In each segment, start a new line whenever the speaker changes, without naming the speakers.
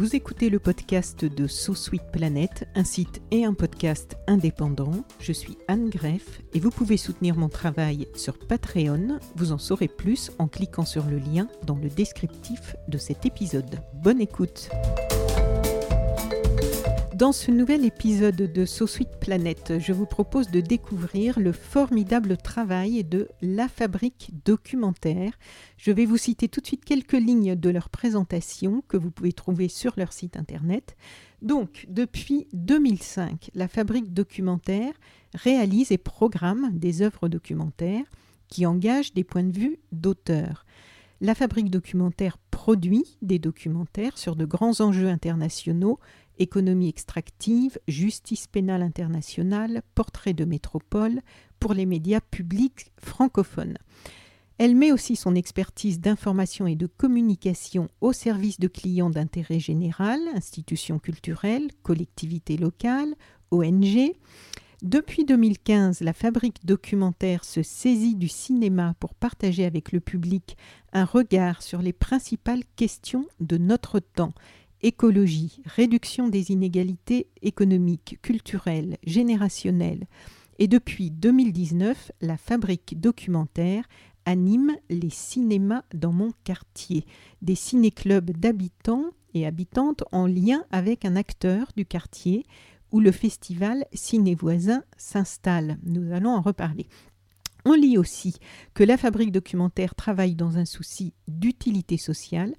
Vous écoutez le podcast de So Sweet Planet, un site et un podcast indépendant. Je suis Anne Greff et vous pouvez soutenir mon travail sur Patreon. Vous en saurez plus en cliquant sur le lien dans le descriptif de cet épisode. Bonne écoute! Dans ce nouvel épisode de Sweet Planet, je vous propose de découvrir le formidable travail de La Fabrique Documentaire. Je vais vous citer tout de suite quelques lignes de leur présentation que vous pouvez trouver sur leur site internet. Donc, depuis 2005, La Fabrique Documentaire réalise et programme des œuvres documentaires qui engagent des points de vue d'auteurs. La Fabrique Documentaire produit des documentaires sur de grands enjeux internationaux économie extractive, justice pénale internationale, portrait de métropole pour les médias publics francophones. Elle met aussi son expertise d'information et de communication au service de clients d'intérêt général, institutions culturelles, collectivités locales, ONG. Depuis 2015, la fabrique documentaire se saisit du cinéma pour partager avec le public un regard sur les principales questions de notre temps écologie, réduction des inégalités économiques, culturelles, générationnelles. Et depuis 2019, la fabrique documentaire anime les cinémas dans mon quartier, des ciné-clubs d'habitants et habitantes en lien avec un acteur du quartier où le festival Ciné Voisin s'installe. Nous allons en reparler. On lit aussi que la fabrique documentaire travaille dans un souci d'utilité sociale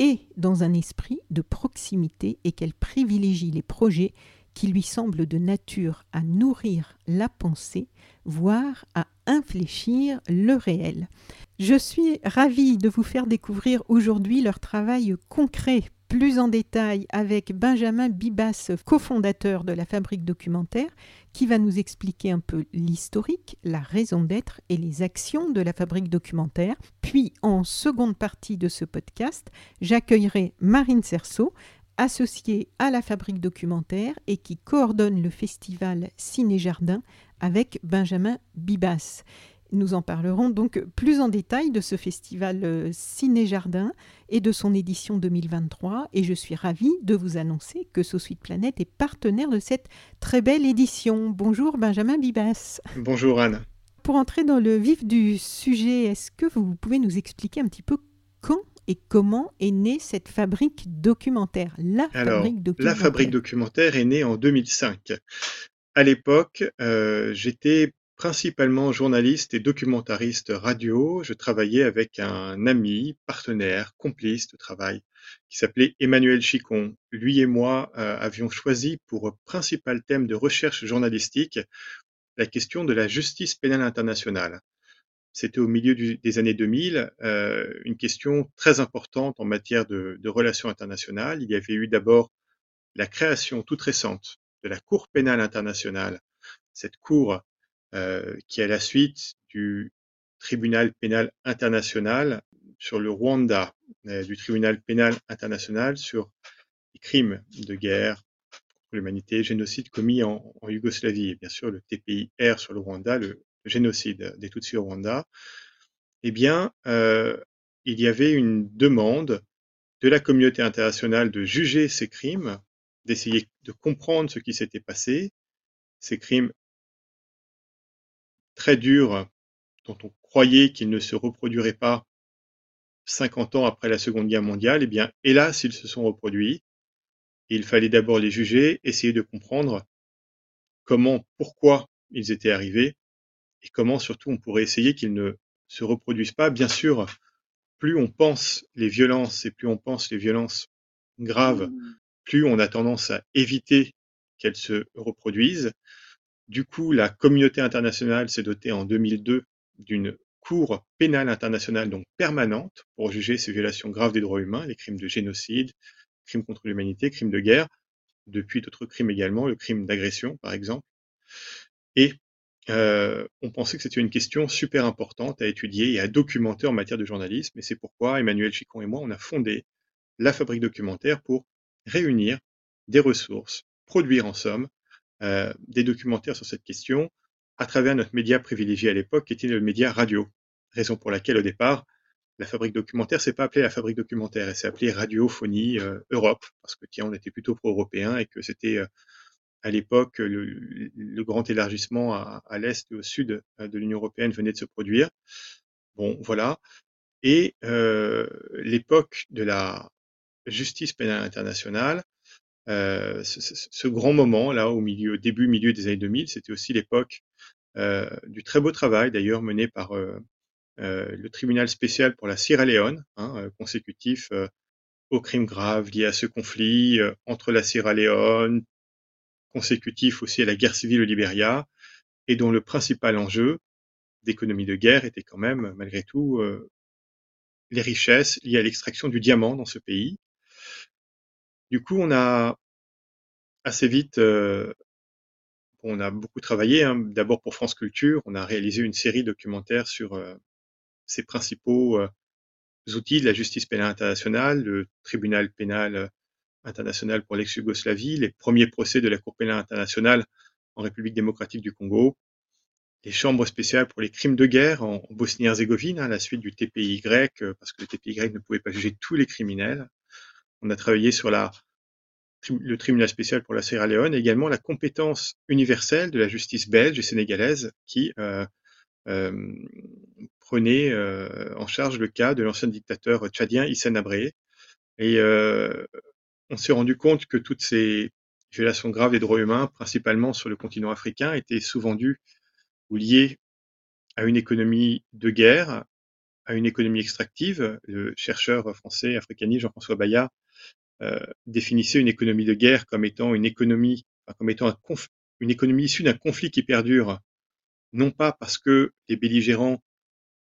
et dans un esprit de proximité et qu'elle privilégie les projets qui lui semblent de nature à nourrir la pensée, voire à infléchir le réel. Je suis ravie de vous faire découvrir aujourd'hui leur travail concret plus en détail avec Benjamin Bibas, cofondateur de la Fabrique documentaire, qui va nous expliquer un peu l'historique, la raison d'être et les actions de la Fabrique documentaire. Puis, en seconde partie de ce podcast, j'accueillerai Marine Cerceau, associée à la Fabrique documentaire et qui coordonne le festival Ciné-Jardin avec Benjamin Bibas. Nous en parlerons donc plus en détail de ce festival euh, Ciné-Jardin et de son édition 2023. Et je suis ravie de vous annoncer que So Suite Planète est partenaire de cette très belle édition. Bonjour Benjamin Bibas.
Bonjour Anne.
Pour entrer dans le vif du sujet, est-ce que vous pouvez nous expliquer un petit peu quand et comment est née cette fabrique documentaire
La fabrique documentaire? La fabrique documentaire est née en 2005. À l'époque, euh, j'étais Principalement journaliste et documentariste radio, je travaillais avec un ami, partenaire, complice de travail, qui s'appelait Emmanuel Chicon. Lui et moi euh, avions choisi pour principal thème de recherche journalistique la question de la justice pénale internationale. C'était au milieu des années 2000, euh, une question très importante en matière de, de relations internationales. Il y avait eu d'abord la création toute récente de la Cour pénale internationale. Cette cour qui est la suite du tribunal pénal international sur le Rwanda, euh, du tribunal pénal international sur les crimes de guerre contre l'humanité, génocide commis en, Yougoslavie, et bien sûr le TPIR sur le Rwanda, le, génocide des Tutsis au Rwanda, eh bien, euh, il y avait une demande de la communauté internationale de juger ces crimes, d'essayer de comprendre ce qui s'était passé. Ces crimes très dur, dont on croyait qu'il ne se reproduirait pas 50 ans après la Seconde Guerre mondiale, eh bien, hélas, ils se sont reproduits. il fallait d'abord les juger, essayer de comprendre comment, pourquoi ils étaient arrivés, et comment surtout on pourrait essayer qu'ils ne se reproduisent pas. Bien sûr, plus on pense les violences et plus on pense les violences graves, mmh. plus on a tendance à éviter qu'elles se reproduisent. Du coup, la communauté internationale s'est dotée en 2002 d'une cour pénale internationale donc permanente pour juger ces violations graves des droits humains, les crimes de génocide, crimes contre l'humanité, crimes de guerre, depuis d'autres crimes également, le crime d'agression par exemple. Et euh, on pensait que c'était une question super importante à étudier et à documenter en matière de journalisme, et c'est pourquoi Emmanuel Chicon et moi, on a fondé la Fabrique documentaire pour réunir des ressources, produire en somme euh, des documentaires sur cette question à travers notre média privilégié à l'époque, qui était le média radio. Raison pour laquelle, au départ, la fabrique documentaire s'est pas appelée la fabrique documentaire, elle s'est appelée Radiophonie euh, Europe, parce que tiens, on était plutôt pro-européen et que c'était euh, à l'époque le, grand élargissement à, l'est et au sud de l'Union européenne venait de se produire. Bon, voilà. Et l'époque de la justice pénale internationale, ce, ce, grand moment là au milieu, début, milieu des années 2000, c'était aussi l'époque euh, du très beau travail d'ailleurs mené par euh, le tribunal spécial pour la Sierra Leone, hein, consécutif aux crimes graves liés à ce conflit entre la Sierra Leone, consécutif aussi à la guerre civile au Libéria, et dont le principal enjeu d'économie de guerre était quand même, malgré tout, les richesses liées à l'extraction du diamant dans ce pays. Du coup, on a assez vite, euh, on a beaucoup travaillé. Hein. D'abord pour France Culture, on a réalisé une série documentaire sur euh, ces principaux euh, outils de la justice pénale internationale, le tribunal pénal international pour l'ex-Yougoslavie, les premiers procès de la Cour pénale internationale en République démocratique du Congo, les chambres spéciales pour les crimes de guerre en, Bosnie-Herzégovine, à la suite du TPY, parce que le TPY ne pouvait pas juger tous les criminels. On a travaillé sur la le tribunal spécial pour la Sierra Leone, et également la compétence universelle de la justice belge et sénégalaise qui euh, euh, prenait euh, en charge le cas de l'ancien dictateur tchadien Hissène Abré. Et on s'est rendu compte que toutes ces violations graves des droits humains, principalement sur le continent africain, étaient souvent dues ou liées à une économie de guerre, à une économie extractive. Le chercheur français africaniste Jean-François Bayat définissait une économie de guerre comme étant une économie, comme étant une économie issue d'un conflit qui perdure, non pas parce que les belligérants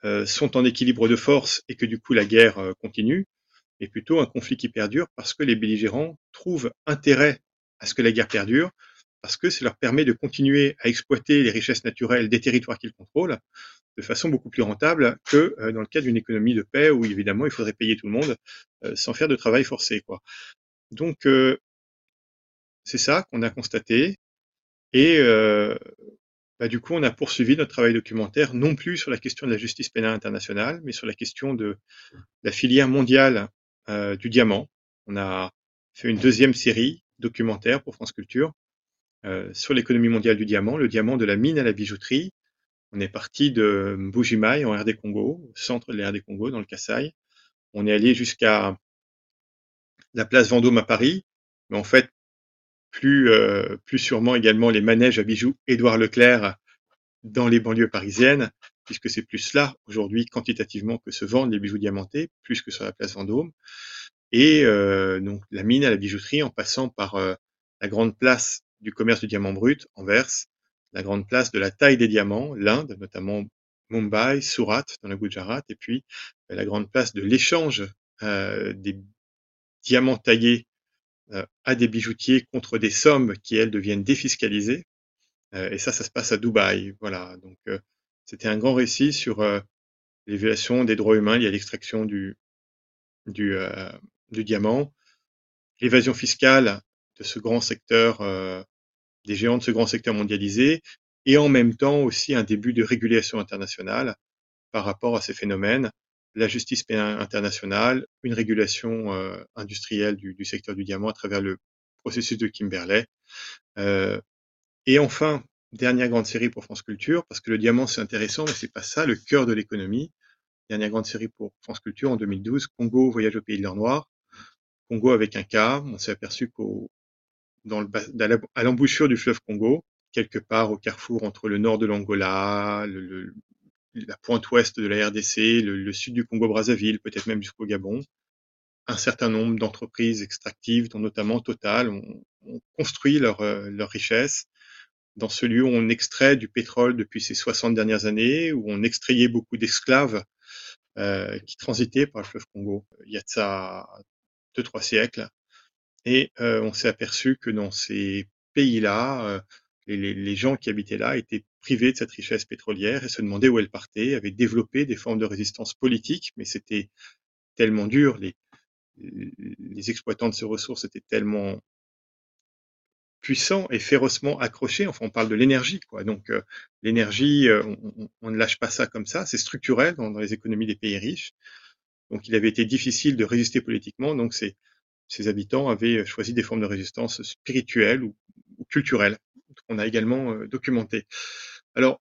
euh, sont en équilibre de force et que du coup la guerre euh, continue, mais plutôt un conflit qui perdure parce que les belligérants trouvent intérêt à ce que la guerre perdure, parce que ça leur permet de continuer à exploiter les richesses naturelles des territoires qu'ils contrôlent de façon beaucoup plus rentable que dans le cas d'une économie de paix où évidemment il faudrait payer tout le monde euh, sans faire de travail forcé. Quoi. Donc, euh, c'est ça qu'on a constaté. Et euh, bah, du coup, on a poursuivi notre travail documentaire, non plus sur la question de la justice pénale internationale, mais sur la question de la filière mondiale du diamant. On a fait une deuxième série documentaire pour France Culture sur l'économie mondiale du diamant, le diamant de la mine à la bijouterie. On est parti de Mbujimai en RD Congo, au centre de la Congo, dans le Kassai. On est allé jusqu'à la place Vendôme à Paris, mais en fait, plus, euh, plus sûrement également les manèges à bijoux Édouard Leclerc dans les banlieues parisiennes, puisque c'est plus là aujourd'hui quantitativement que se vendent les bijoux diamantés, plus que sur la place Vendôme. Et euh, donc la mine à la bijouterie en passant par euh, la grande place du commerce du diamant brut, Anvers, la grande place de la taille des diamants, l'Inde, notamment Mumbai, Surat dans le Gujarat, et puis euh, la grande place de l'échange euh, des diamants taillés euh, à des bijoutiers contre des sommes qui elles deviennent défiscalisées. et ça, ça se passe à Dubaï. Voilà. Donc c'était un grand récit sur les des droits humains liées à l'extraction du diamant, l'évasion fiscale de ce grand secteur, des géants de ce grand secteur mondialisé, et en même temps aussi un début de régulation internationale par rapport à ces phénomènes, la justice internationale, une régulation euh, industrielle du, secteur du diamant à travers le processus de Kimberley. Euh, et enfin, dernière grande série pour France Culture, parce que le diamant c'est intéressant, mais c'est pas ça le cœur de l'économie. Dernière grande série pour France Culture en 2012, Congo, voyage au pays de l'or noir. Congo avec un cas, on s'est aperçu qu'au dans le, à l'embouchure du fleuve Congo, quelque part au carrefour entre le nord de l'Angola, la pointe ouest de la RDC, le, sud du Congo-Brazzaville, peut-être même jusqu'au Gabon, un certain nombre d'entreprises extractives, dont notamment Total, ont, construit leur, euh, leur richesse, dans ce lieu où on extrait du pétrole depuis ces 60 dernières années, où on extrayait beaucoup d'esclaves euh, qui transitaient par le fleuve Congo il y a de ça deux, trois siècles. Et euh, on s'est aperçu que dans ces pays-là, euh, les, gens qui habitaient là étaient privés de cette richesse pétrolière et se demandaient où elle partait, avaient développé des formes de résistance politique, mais c'était tellement dur, les, les exploitants de ces ressources étaient tellement puissants et férocement accrochés. Enfin, on parle de l'énergie, quoi. Donc, euh, l'énergie, euh, on, on, ne lâche pas ça comme ça. C'est structurel dans, dans, les économies des pays riches. Donc, il avait été difficile de résister politiquement. Donc, ces, ces habitants avaient choisi des formes de résistance spirituelles ou, culturelles qu'on a également euh, documentées. Alors,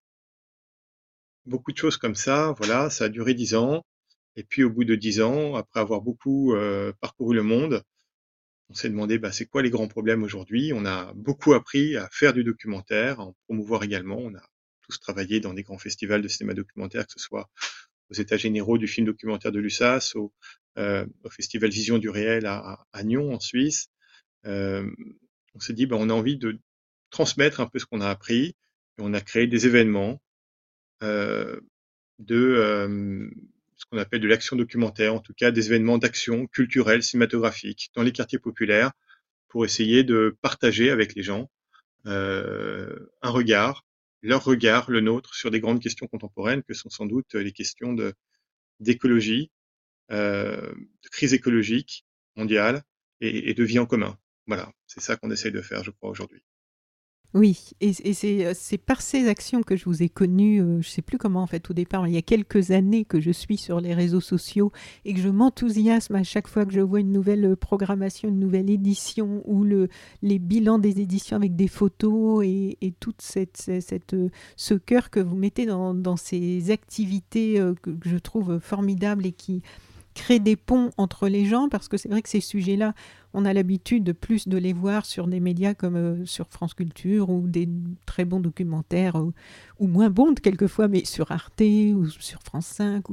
beaucoup de choses comme ça. Voilà, ça a duré dix ans. Et puis au bout de dix ans, après avoir beaucoup euh, parcouru le monde, on s'est demandé bah, c'est quoi les grands problèmes aujourd'hui? On a beaucoup appris à faire du documentaire, à en promouvoir également. On a tous travaillé dans des grands festivals de cinéma documentaire, que ce soit aux états généraux du film documentaire de l'USAS, au, au, festival Vision du réel à, à Nyon en Suisse. Euh, on s'est dit bah, on a envie de transmettre un peu ce qu'on a appris. Et on a créé des événements euh, de euh, ce qu'on appelle de l'action documentaire, en tout cas des événements d'action culturelle, cinématographique dans les quartiers populaires pour essayer de partager avec les gens euh, un regard, leur regard, le nôtre, sur des grandes questions contemporaines que sont sans doute les questions d'écologie, euh, de crise écologique mondiale et, de vie en commun. Voilà, c'est ça qu'on essaye de faire, je crois, aujourd'hui.
Oui, et, euh, c'est par ces actions que je vous ai connu, euh, je ne sais plus comment en fait au départ, il y a quelques années que je suis sur les réseaux sociaux et que je m'enthousiasme à chaque fois que je vois une nouvelle euh, programmation, une nouvelle édition ou le, les bilans des éditions avec des photos et, et tout cette, cette, ce cœur que vous mettez dans, dans ces activités que je trouve formidables et qui créent des ponts entre les gens parce que c'est vrai que ces sujets-là, on a l'habitude de plus de les voir sur des médias comme euh, sur France Culture ou des très bons documentaires euh, ou moins bons quelquefois, mais sur Arte ou sur France 5.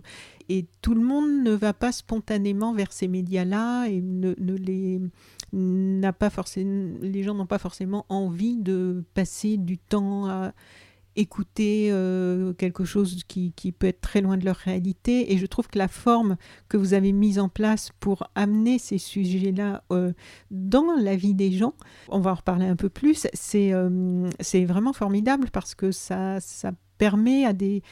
Et tout le monde ne va pas spontanément vers ces médias-là et ne, ne les pas forcément, les gens n'ont pas forcément envie de passer du temps à écouter euh, quelque chose qui, qui, peut être très loin de leur réalité. Et je trouve que la forme que vous avez mise en place pour amener ces sujets-là euh, dans la vie des gens, on va en reparler un peu plus, c'est euh, vraiment formidable parce que ça, ça permet à des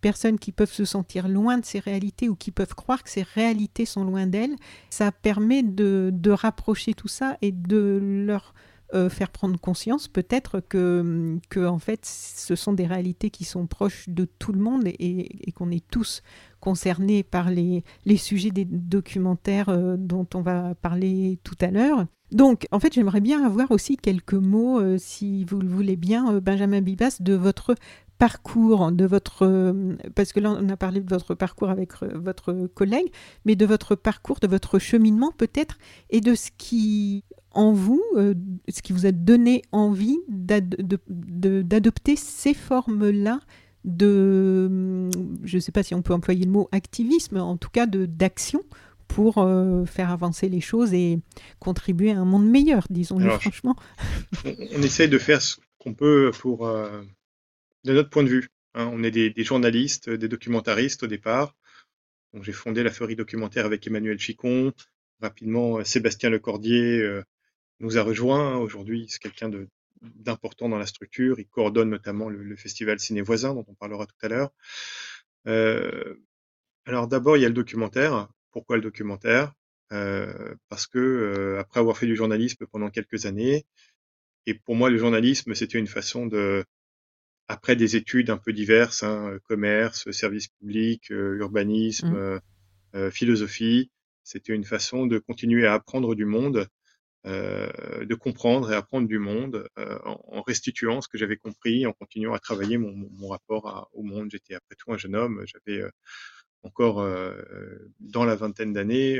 personnes qui peuvent se sentir loin de ces réalités ou qui peuvent croire que ces réalités sont loin d'elles, ça permet de, de rapprocher tout ça et de leur euh, faire prendre conscience peut-être que, que en fait ce sont des réalités qui sont proches de tout le monde et, qu'on est tous concernés par les, les sujets des documentaires euh, dont on va parler tout à l'heure. Donc, en fait, j'aimerais bien avoir aussi quelques mots, euh, si vous le voulez bien, Benjamin Bibas, de votre parcours, de votre, parce que là on a parlé de votre parcours avec votre collègue, mais de votre parcours, de votre cheminement peut-être, et de ce qui en vous, euh, ce qui vous a donné envie d'adopter ces formes-là de, je ne sais pas si on peut employer le mot activisme, en tout cas d'action pour euh, faire avancer les choses et contribuer à un monde meilleur, disons-le franchement.
On, on, essaye de faire ce qu'on peut pour euh, de notre point de vue. Hein, on est des, des, journalistes, des documentaristes au départ. J'ai fondé la Feuille documentaire avec Emmanuel Chicon. Rapidement, Sébastien Lecordier euh, nous a rejoint. Aujourd'hui, c'est quelqu'un d'important dans la structure. Il coordonne notamment le, le, festival Ciné Voisin, dont on parlera tout à l'heure. Euh, alors d'abord, il y a le documentaire. Pourquoi le documentaire? Euh, Parce que euh, après avoir fait du journalisme pendant quelques années, et pour moi, le journalisme, c'était une façon de après des études un peu diverses, hein, commerce, service public, euh, urbanisme, mmh. euh, philosophie. C'était une façon de continuer à apprendre du monde, de comprendre et apprendre du monde euh, en, en, restituant ce que j'avais compris, en continuant à travailler mon, mon, rapport à, au monde. J'étais après tout un jeune homme, j'avais euh, encore dans la vingtaine d'années,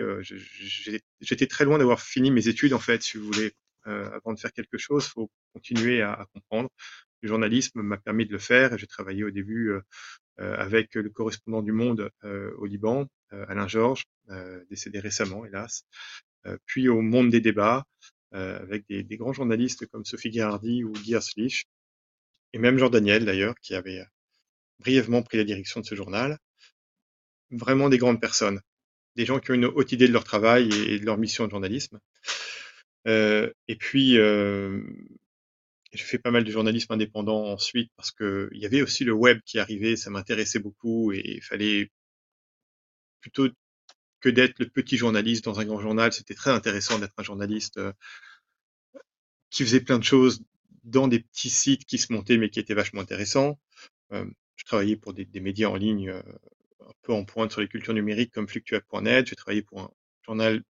j'étais très loin d'avoir fini mes études en fait, si vous voulez. avant de faire quelque chose, il faut continuer à, à comprendre le journalisme m'a permis de le faire j'ai travaillé au début euh, euh, avec le correspondant du Monde euh, au Liban, Alain Georges, décédé récemment, hélas, puis au Monde des débats avec des, des, grands journalistes comme Sophie Girardi ou Guy Herslich. et même Jean Daniel d'ailleurs, qui avait brièvement pris la direction de ce journal. Vraiment des grandes personnes, des gens qui ont une haute idée de leur travail et de leur mission de journalisme. Euh, et puis, euh, j'ai fait pas mal de journalisme indépendant ensuite parce que il y avait aussi le web qui arrivait, ça m'intéressait beaucoup et il fallait plutôt que d'être le petit journaliste dans un grand journal, c'était très intéressant d'être un journaliste euh, qui faisait plein de choses dans des petits sites qui se montaient mais qui étaient vachement intéressants. Euh, je travaillais pour des, médias en ligne euh, un peu en pointe sur les cultures numériques comme Fluctuate.net. J'ai travaillé pour un journal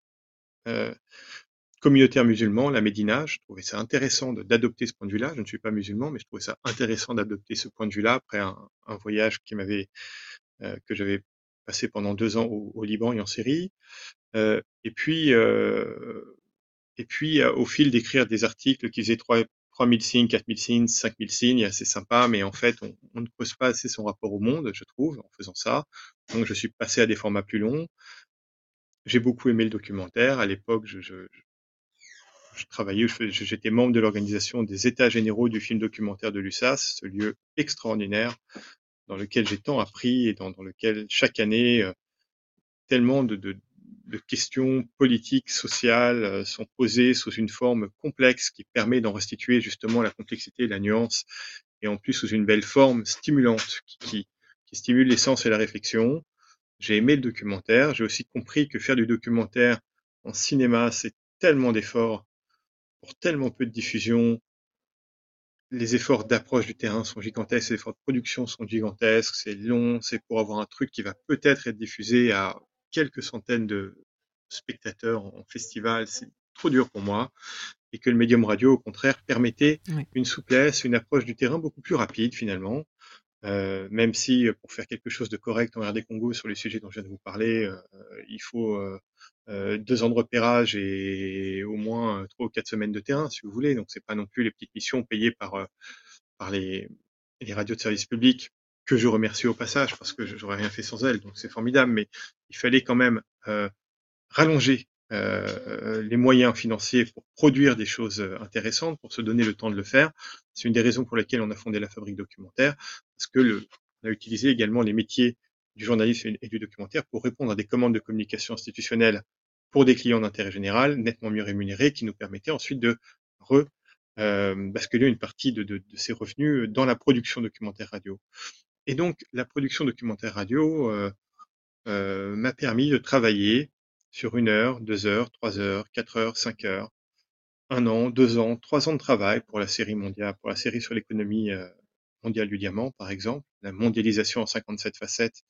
communautaire musulman, la Médina. Je trouvais ça intéressant d'adopter ce point de vue-là. Je ne suis pas musulman, mais je trouvais ça intéressant d'adopter ce point de vue-là après un, voyage que j'avais passé pendant deux ans au, Liban et en Syrie. Euh, et puis, euh, et puis au fil d'écrire des articles qui faisaient 3, 3000 signes, 4000 signes, 5000 signes, c'est sympa, mais en fait, on, ne pose pas assez son rapport au monde, je trouve, en faisant ça. Donc, je suis passé à des formats plus longs. J'ai beaucoup aimé le documentaire. À l'époque, je travaillais, j'étais membre de l'organisation des États généraux du film documentaire de l'USAS, ce lieu extraordinaire dans lequel j'ai tant appris et dans, lequel chaque année euh, tellement de, questions politiques, sociales euh, sont posées sous une forme complexe qui permet d'en restituer justement la complexité et la nuance et en plus sous une belle forme stimulante qui, qui, qui stimule l'essence et la réflexion. J'ai aimé le documentaire. J'ai aussi compris que faire du documentaire en cinéma, c'est tellement d'efforts pour tellement peu de diffusion. Les efforts d'approche du terrain sont gigantesques, les efforts de production sont gigantesques, c'est long, c'est pour avoir un truc qui va peut-être être diffusé à quelques centaines de spectateurs en festival, c'est trop dur pour moi. Et que le médium radio, au contraire, permettait oui. une souplesse, une approche du terrain beaucoup plus rapide finalement. Euh, même si pour faire quelque chose de correct en RD Congo sur les sujets dont je viens de vous parler, euh, il faut euh, euh, deux ans de repérage et au moins trois ou quatre semaines de terrain, si vous voulez. Donc c'est pas non plus les petites missions payées par euh, par les, les radios de service public que je remercie au passage parce que j'aurais rien fait sans elles. Donc c'est formidable, mais il fallait quand même euh, rallonger euh, les moyens financiers pour produire des choses intéressantes, pour se donner le temps de le faire. C'est une des raisons pour lesquelles on a fondé la fabrique documentaire, parce que le, on a utilisé également les métiers du journalisme et du documentaire pour répondre à des commandes de communication institutionnelle pour des clients d'intérêt général, nettement mieux rémunérés, qui nous permettaient ensuite de re, euh, basculer une partie de, ces revenus dans la production documentaire radio. Et donc, la production documentaire radio euh, euh, m'a permis de travailler sur une heure, deux heures, trois heures, quatre heures, cinq heures, un an, deux ans, trois ans de travail pour la série mondiale, pour la série sur l'économie euh, mondiale du diamant, par exemple, la mondialisation en 57 facettes,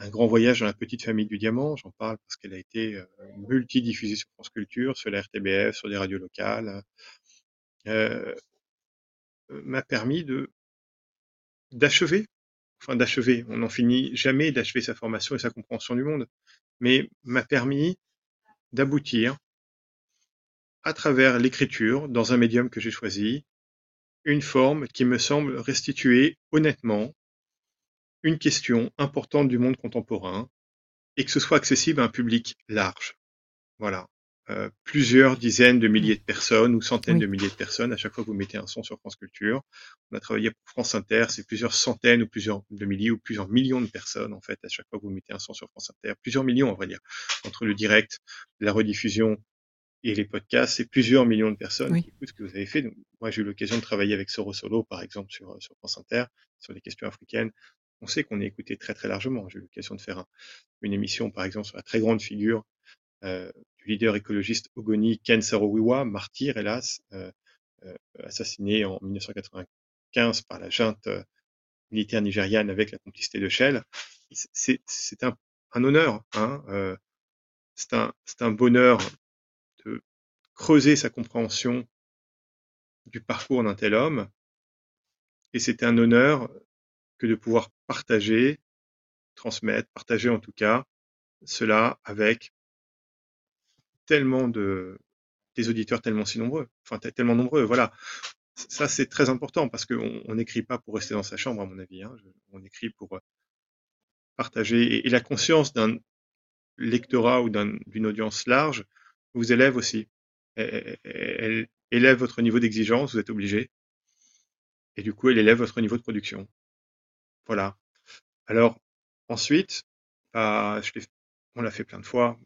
un grand voyage dans la petite famille du diamant, j'en parle parce qu'elle a été euh, multidiffusée sur France Culture, sur la RTBF, sur des radios locales, euh, m'a permis de d'achever, enfin d'achever, on n'en finit jamais d'achever sa formation et sa compréhension du monde, mais m'a permis d'aboutir à travers l'écriture dans un médium que j'ai choisi, une forme qui me semble restituer honnêtement une question importante du monde contemporain et que ce soit accessible à un public large. Voilà. Euh, plusieurs dizaines de milliers de personnes ou centaines oui. de milliers de personnes à chaque fois que vous mettez un son sur France Culture. On a travaillé pour France Inter, c'est plusieurs centaines ou plusieurs de milliers ou plusieurs millions de personnes en fait à chaque fois que vous mettez un son sur France Inter. Plusieurs millions, on va dire, entre le direct, la rediffusion et les podcasts, c'est plusieurs millions de personnes oui. qui écoutent ce que vous avez fait. Donc, moi, j'ai eu l'occasion de travailler avec Soro Solo, par exemple, sur, sur France Inter, sur les questions africaines on sait qu'on est écouté très très largement. J'ai eu l'occasion de faire un, une émission, par exemple, sur la très grande figure euh, du leader écologiste Ogoni Ken Saro-Wiwa, martyr hélas, euh, euh, assassiné en 1995 par la junte militaire nigériane avec la complicité de Shell. C'est un, un, honneur, hein, c'est un, un bonheur de creuser sa compréhension du parcours d'un tel homme. Et c'est un honneur que de pouvoir partager, transmettre, partager en tout cas, cela avec tellement de des auditeurs tellement si nombreux, enfin tellement nombreux, voilà. Ça c'est très important parce qu'on n'écrit pas pour rester dans sa chambre à mon avis, hein. on écrit pour euh, partager et, la conscience d'un lectorat ou d'une un, audience large vous élève aussi. Elle élève votre niveau d'exigence, vous êtes obligé et du coup, elle élève votre niveau de production. Voilà. Alors, ensuite, bah, on l'a fait plein de fois.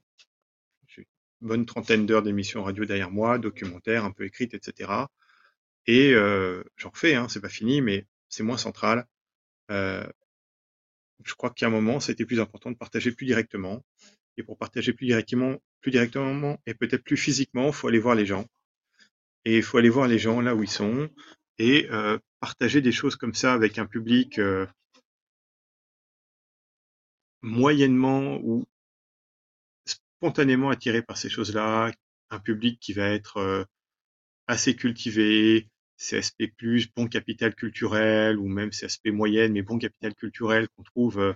J'ai une bonne trentaine d'heures d'émissions radio derrière moi, documentaires, un peu écrites, etc. Et euh, j'en refais, hein, c'est pas fini, mais c'est moins central. Euh, je crois qu'à un moment, c'était plus important de partager plus directement. Et pour partager plus directement, plus directement et peut-être plus physiquement, il faut aller voir les gens. Et il faut aller voir les gens là où ils sont et euh, partager des choses comme ça avec un public moyennement ou spontanément attiré par ces choses-là, un public qui va être euh, assez cultivé, CSP+, bon capital culturel, ou même CSP moyenne, mais bon capital culturel qu'on trouve euh,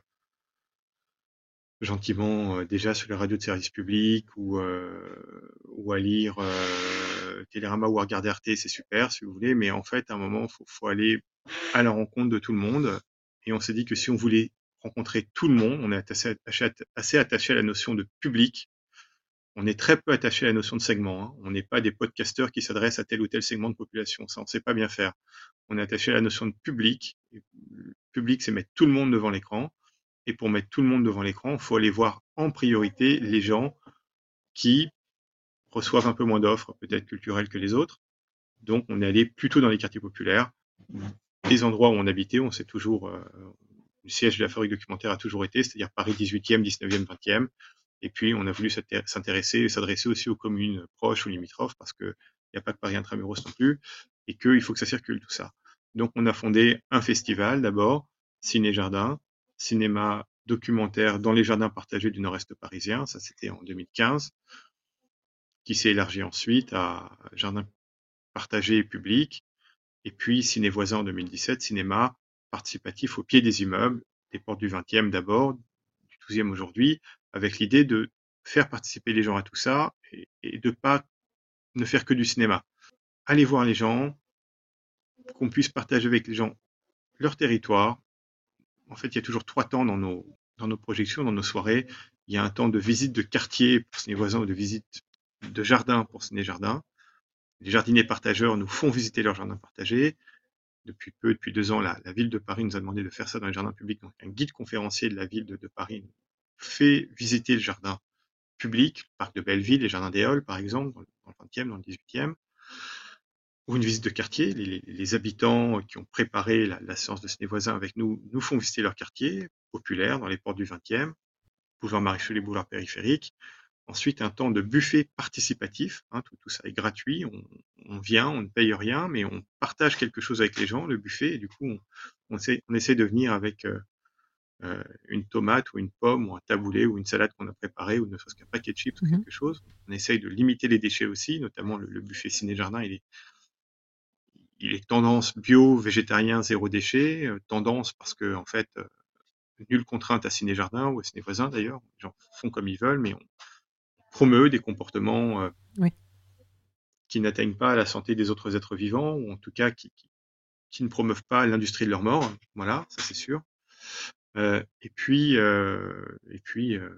gentiment euh, déjà sur les radios de service public ou, euh, ou à lire Télérama ou à regarder Arte, c'est super si vous voulez, mais en fait, à un moment, il faut, faut, aller à la rencontre de tout le monde. Et on s'est dit que si on voulait rencontrer tout le monde, on est assez, attaché à la notion de public, on est très peu attaché à la notion de segment. Hein. On n'est pas des podcasteurs qui s'adressent à tel ou tel segment de population. Ça, on ne sait pas bien faire. On est attaché à la notion de public. Le public, c'est mettre tout le monde devant l'écran. Et pour mettre tout le monde devant l'écran, il faut aller voir en priorité les gens qui reçoivent un peu moins d'offres, peut-être culturelles que les autres. Donc, on est allé plutôt dans les quartiers populaires, les endroits où on habitait. On sait toujours, euh, le siège de la fabrique documentaire a toujours été, c'est-à-dire Paris 18e, 19e, 20e. Et puis, on a voulu s'intéresser et s'adresser aussi aux communes proches ou limitrophes parce qu'il n'y a pas que Paris intramuros non plus et qu'il faut que ça circule tout ça. Donc, on a fondé un festival d'abord, Ciné Jardin, cinéma documentaire dans les jardins partagés du nord-est parisien. Ça, c'était en 2015, qui s'est élargi ensuite à jardin partagé et public. Et puis, Ciné Voisin en 2017, cinéma participatif au pied des immeubles, des portes du 20e d'abord, du 12e aujourd'hui, avec l'idée de faire participer les gens à tout ça et, de pas ne faire que du cinéma. Aller voir les gens, qu'on puisse partager avec les gens leur territoire. En fait, il y a toujours trois temps dans nos, dans nos projections, dans nos soirées. Il y a un temps de visite de quartier pour Ciné Voisins ou de visite de jardin pour Ciné Jardin. Les jardiniers partageurs nous font visiter leur jardin partagé. Depuis peu, depuis deux ans, la, ville de Paris nous a demandé de faire ça dans les jardins publics. Donc, un guide conférencier de la ville de, Paris fait visiter le jardin public, le parc de Belleville, les jardins des par exemple, dans le 20e, dans le 18e, ou une visite de quartier. Les, habitants qui ont préparé la, séance de ciné voisin avec nous nous font visiter leur quartier populaire dans les portes du 20e, boulevard Maréchal les boulevards périphériques. Ensuite, un temps de buffet participatif. Hein, tout, ça est gratuit. On, vient, on ne paye rien, mais on partage quelque chose avec les gens, le buffet. Et du coup, on, essaie, on essaie de venir avec euh, euh, une tomate ou une pomme ou un taboulé ou une salade qu'on a préparée ou ne serait-ce qu'un paquet de chips ou mmh quelque chose. On essaye de limiter les déchets aussi, notamment le, buffet ciné-jardin, il est, il est tendance bio, végétarien, zéro déchet. Euh, tendance parce que, en fait, euh, nulle contrainte à ciné-jardin ou à ciné-voisin d'ailleurs. Les gens font comme ils veulent, mais on promeut des comportements qui n'atteignent pas la santé des autres êtres vivants ou en tout cas qui, qui ne promeuvent pas l'industrie de leur mort. Voilà, ça c'est sûr. Euh, et puis, euh, et puis euh,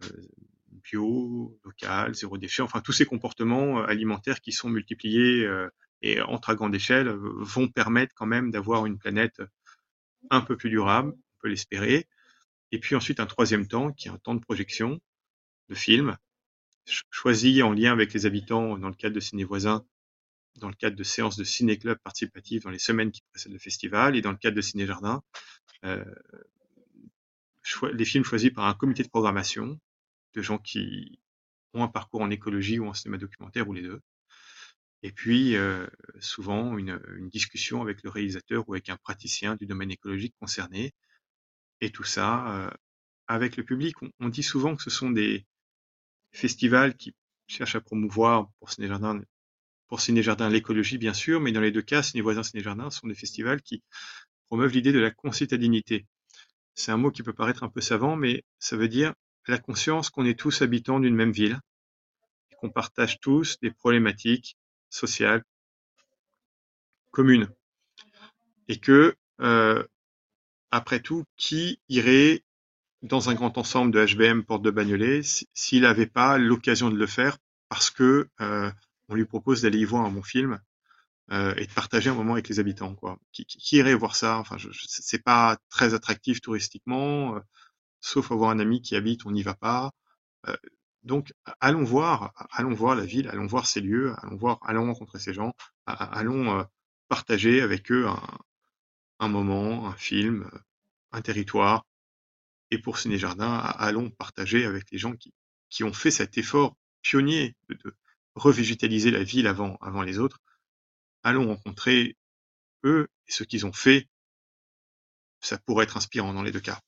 bio, local, zéro déchet, enfin tous ces comportements alimentaires qui sont multipliés et entre à grande échelle vont permettre quand même d'avoir une planète un peu plus durable, on peut l'espérer. Et puis ensuite un troisième temps qui est un temps de projection de films choisi en lien avec les habitants dans le cadre de Ciné Voisins, dans le cadre de séances de ciné-club participatif dans les semaines qui précèdent le festival et dans le cadre de Ciné Jardin, euh, les films choisis par un comité de programmation de gens qui ont un parcours en écologie ou en cinéma documentaire ou les deux. Et puis, euh, souvent, une, discussion avec le réalisateur ou avec un praticien du domaine écologique concerné. Et tout ça euh, avec le public. On, dit souvent que ce sont des festivals qui cherchent à promouvoir pour Ciné Jardin, pour Ciné Jardin l'écologie, bien sûr, mais dans les deux cas, Ciné Voisin, Ciné Jardin sont des festivals qui promeuvent l'idée de la concitadinité c'est un mot qui peut paraître un peu savant, mais ça veut dire la conscience qu'on est tous habitants d'une même ville, qu'on partage tous des problématiques sociales communes. Et que, euh, après tout, qui irait dans un grand ensemble de HBM Porte de Bagnolet s'il n'avait pas l'occasion de le faire parce que euh, on lui propose d'aller y voir un bon film euh, et de partager un moment avec les habitants. Quoi. Qui, qui, irait voir ça? Enfin, c'est pas très attractif touristiquement, euh, sauf avoir un ami qui habite, on n'y va pas. Euh, donc, allons voir, allons voir la ville, allons voir ces lieux, allons voir, allons rencontrer ces gens, allons partager avec eux un, un moment, un film, un territoire. Et pour Ciné Jardin, allons partager avec les gens qui, qui ont fait cet effort pionnier de, de revégétaliser la ville avant, avant les autres, allons rencontrer eux et ce qu'ils ont fait. Ça pourrait être inspirant dans les deux cas.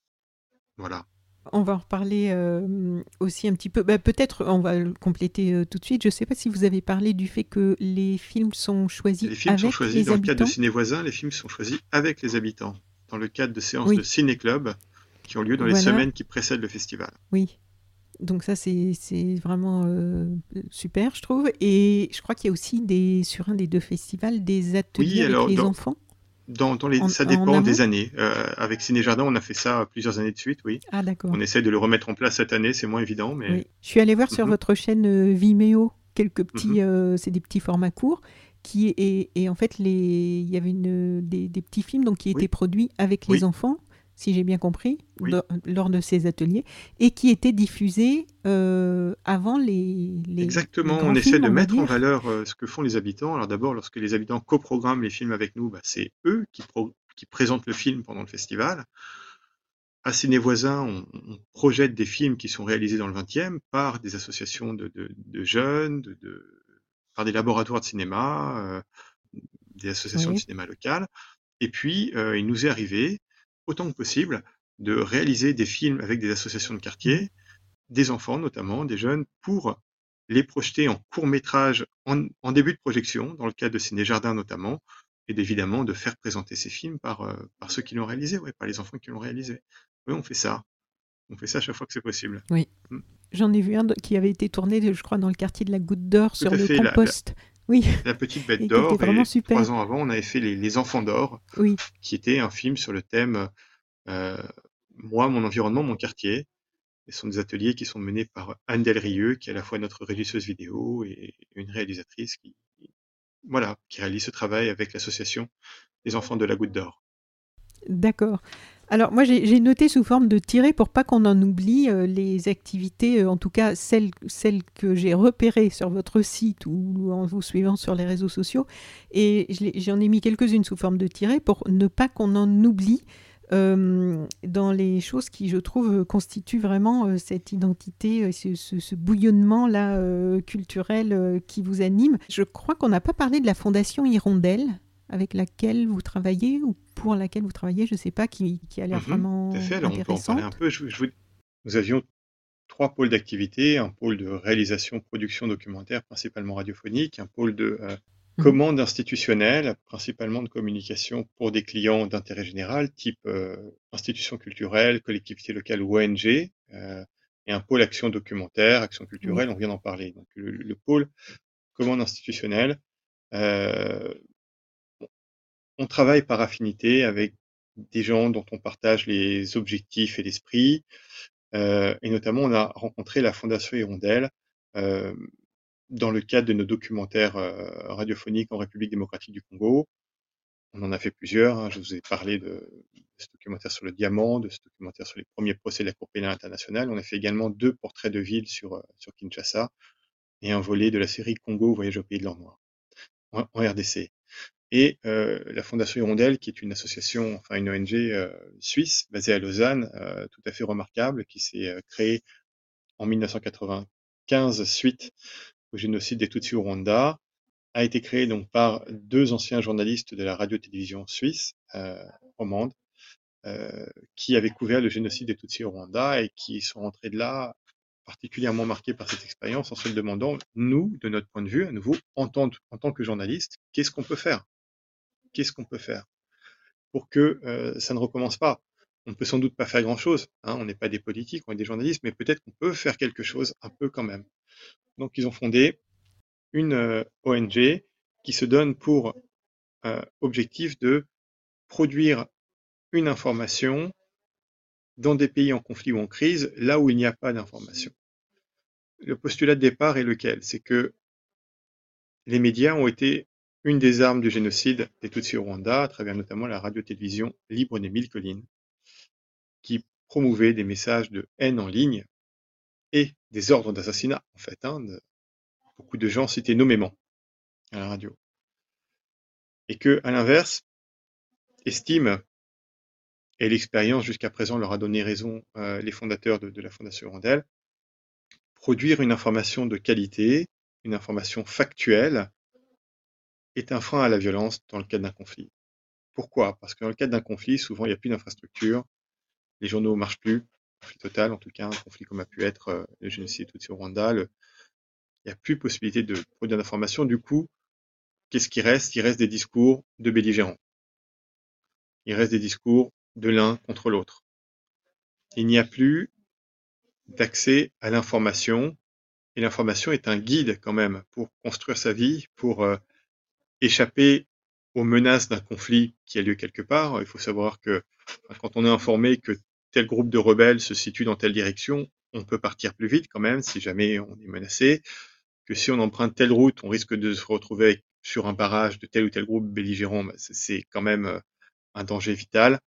Voilà.
On va en reparler euh, aussi un petit peu. Bah, peut-être on va le compléter euh, tout de suite. Je ne sais pas si vous avez parlé du fait que les films sont choisis.
Les films
sont
choisis
dans
le cadre de Ciné Voisin. Les films sont choisis avec les habitants dans le cadre de séances de Ciné Club qui ont lieu dans les semaines qui précèdent le festival.
Oui. Donc ça, c'est vraiment euh, super, je trouve. Et je crois qu'il y a aussi des, sur un des deux festivals des ateliers avec les enfants.
Dans, dans les, ça dépend des années. Euh, avec Ciné Jardin, on a fait ça plusieurs années de suite, oui.
Ah d'accord.
On essaie de le remettre en place cette année, c'est moins évident, mais. Oui.
Je suis allée voir sur mhm. votre chaîne euh, Vimeo quelques petits, mhm. c'est des petits formats courts qui et, et, en fait les il y avait une des, des petits films donc qui étaient produits avec les enfants si j'ai bien compris, lors de ces ateliers, et qui étaient diffusés euh, avant les,
Exactement, on essaie de mettre en valeur euh, ce que font les habitants. Alors d'abord, lorsque les habitants coprogramment les films avec nous, bah, c'est eux qui, qui, présentent le film pendant le festival. À Ciné Voisins, on, projette des films qui sont réalisés dans le 20e par des associations de, de, jeunes, par des laboratoires de cinéma, euh, des associations de cinéma locales. Et puis, il nous est arrivé autant que possible de réaliser des films avec des associations de quartier, des enfants notamment, des jeunes, pour les projeter en court métrage en, début de projection, dans le cadre de Ciné Jardin notamment, et évidemment de faire présenter ces films par, euh, par ceux qui l'ont réalisé, ouais, par les enfants qui l'ont réalisé. Oui, on fait ça. On fait ça à chaque fois que c'est possible.
Oui. Mm. J'en ai vu un qui avait été tourné, je crois, dans le quartier de la Goutte d'Or sur le compost. Oui.
La petite bête d'or. Trois ans avant, on avait fait Les, Enfants d'or,
oui.
qui était un film sur le thème euh, Moi, mon environnement, mon quartier. Ce sont des ateliers qui sont menés par Anne Delrieux, qui est à la fois notre régisseuse vidéo et une réalisatrice qui, voilà, qui réalise ce travail avec l'association des enfants de la Goutte d'Or.
D'accord. Alors moi j'ai noté sous forme de tiré pour pas qu'on en oublie euh, les activités, euh, en tout cas celles, celles que j'ai repérées sur votre site ou en vous suivant sur les réseaux sociaux. Et j'en ai mis quelques-unes sous forme de tiré pour ne pas qu'on en oublie euh, dans les choses qui, je trouve, constituent vraiment cette identité, ce, ce bouillonnement-là culturel qui vous anime. Je crois qu'on n'a pas parlé de la Fondation Hirondelle avec laquelle vous travaillez ou pour laquelle vous travaillez, je ne sais pas, qui, qui a l'air mhm, vraiment Tout à fait, alors on peut en parler
un peu. Nous avions trois pôles d'activité, un pôle de réalisation, production documentaire, principalement radiophonique, un pôle de euh, mhm. commande institutionnelle, principalement de communication pour des clients d'intérêt général, type euh, institutions culturelles, collectivités locales ou ONG, euh, et un pôle action documentaire, action culturelle, on vient d'en parler. Donc le, le, pôle commande institutionnelle, on travaille par affinité avec des gens dont on partage les objectifs et l'esprit. Euh, et notamment, on a rencontré la Fondation Hirondelle euh, dans le cadre de nos documentaires euh, radiophoniques en République démocratique du Congo. On en a fait plusieurs. Hein. Je vous ai parlé de, ce documentaire sur le diamant, de ce documentaire sur les premiers procès de la Cour pénale internationale. On a fait également deux portraits de ville sur, sur Kinshasa et un volet de la série Congo, Voyage au pays de l'or noir, en RDC et euh, la Fondation Hirondelle, qui est une association, enfin une ONG euh, suisse basée à Lausanne, euh, tout à fait remarquable, qui s'est créée en 1995 suite au génocide des Tutsis au Rwanda, a été créée donc par deux anciens journalistes de la radio-télévision suisse romande, qui avaient couvert le génocide des Tutsis au Rwanda et qui sont rentrés de là particulièrement marqués par cette expérience en se demandant, nous, de notre point de vue, à nouveau, en tant, en tant que journaliste, qu'est-ce qu'on peut faire? Qu'est-ce qu'on peut faire pour que euh, ça ne recommence pas? On peut sans doute pas faire grand-chose, hein, on n'est pas des politiques, on est des journalistes, mais peut-être qu'on peut faire quelque chose un peu quand même. Donc ils ont fondé une euh, ONG qui se donne pour euh, objectif de produire une information dans des pays en conflit ou en crise, là où il n'y a pas d'information. Le postulat de départ est lequel? C'est que les médias ont été une des armes du génocide des Tutsis au Rwanda, à travers notamment la radio-télévision libre des Mille Collines, qui promouvait des messages de haine en ligne et des ordres d'assassinat, en fait. Hein, beaucoup de gens citaient nommément à la radio. Et que, à l'inverse, estime, et l'expérience jusqu'à présent leur a donné raison, euh, les fondateurs de, de la Fondation Rondelle, produire une information de qualité, une information factuelle, est un frein à la violence dans le cadre d'un conflit. Pourquoi? Parce que dans le cadre d'un conflit, souvent, il n'y a plus d'infrastructure, les journaux ne marchent plus, conflit total en tout cas, un conflit comme a pu être euh, le génocide tout au Rwanda, il n'y a plus possibilité de produire d'informations. Du coup, qu'est-ce qui reste? Il reste des discours de belligérants. Il reste des discours de l'un contre l'autre. Il n'y a plus d'accès à l'information, et l'information est un guide quand même pour construire sa vie, pour euh, échapper aux menaces d'un conflit qui a lieu quelque part. Il faut savoir que quand on est informé que tel groupe de rebelles se situe dans telle direction, on peut partir plus vite quand même si jamais on est menacé. Que si on emprunte telle route, on risque de se retrouver sur un barrage de tel ou tel groupe belligérant, bah, c'est quand même euh, un danger vital.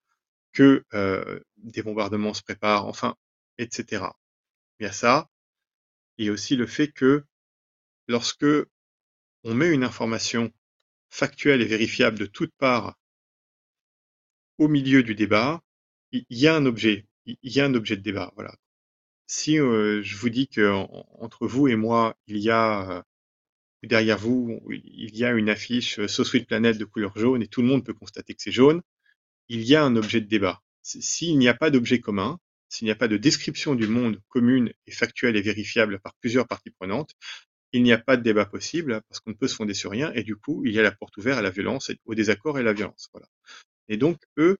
Que euh, des bombardements se préparent, enfin, etc. Il y a ça. Et aussi le fait que lorsque on met une information factuelle et vérifiable de toutes parts au milieu du débat, il y a un objet, de débat. Voilà. Si euh, je vous dis que entre vous et moi, il y a euh, derrière vous, il y a une affiche So Sweet Planet de couleur jaune et tout le monde peut constater que c'est jaune, il y a un objet de débat. S'il n'y a pas d'objet commun, s'il n'y a pas de description du monde commune et factuelle et vérifiable par plusieurs parties prenantes, il n'y a pas de débat possible parce qu'on ne peut se fonder sur rien et du coup, il y a la porte ouverte à la violence, au désaccord et à la violence. Voilà. Et donc, eux,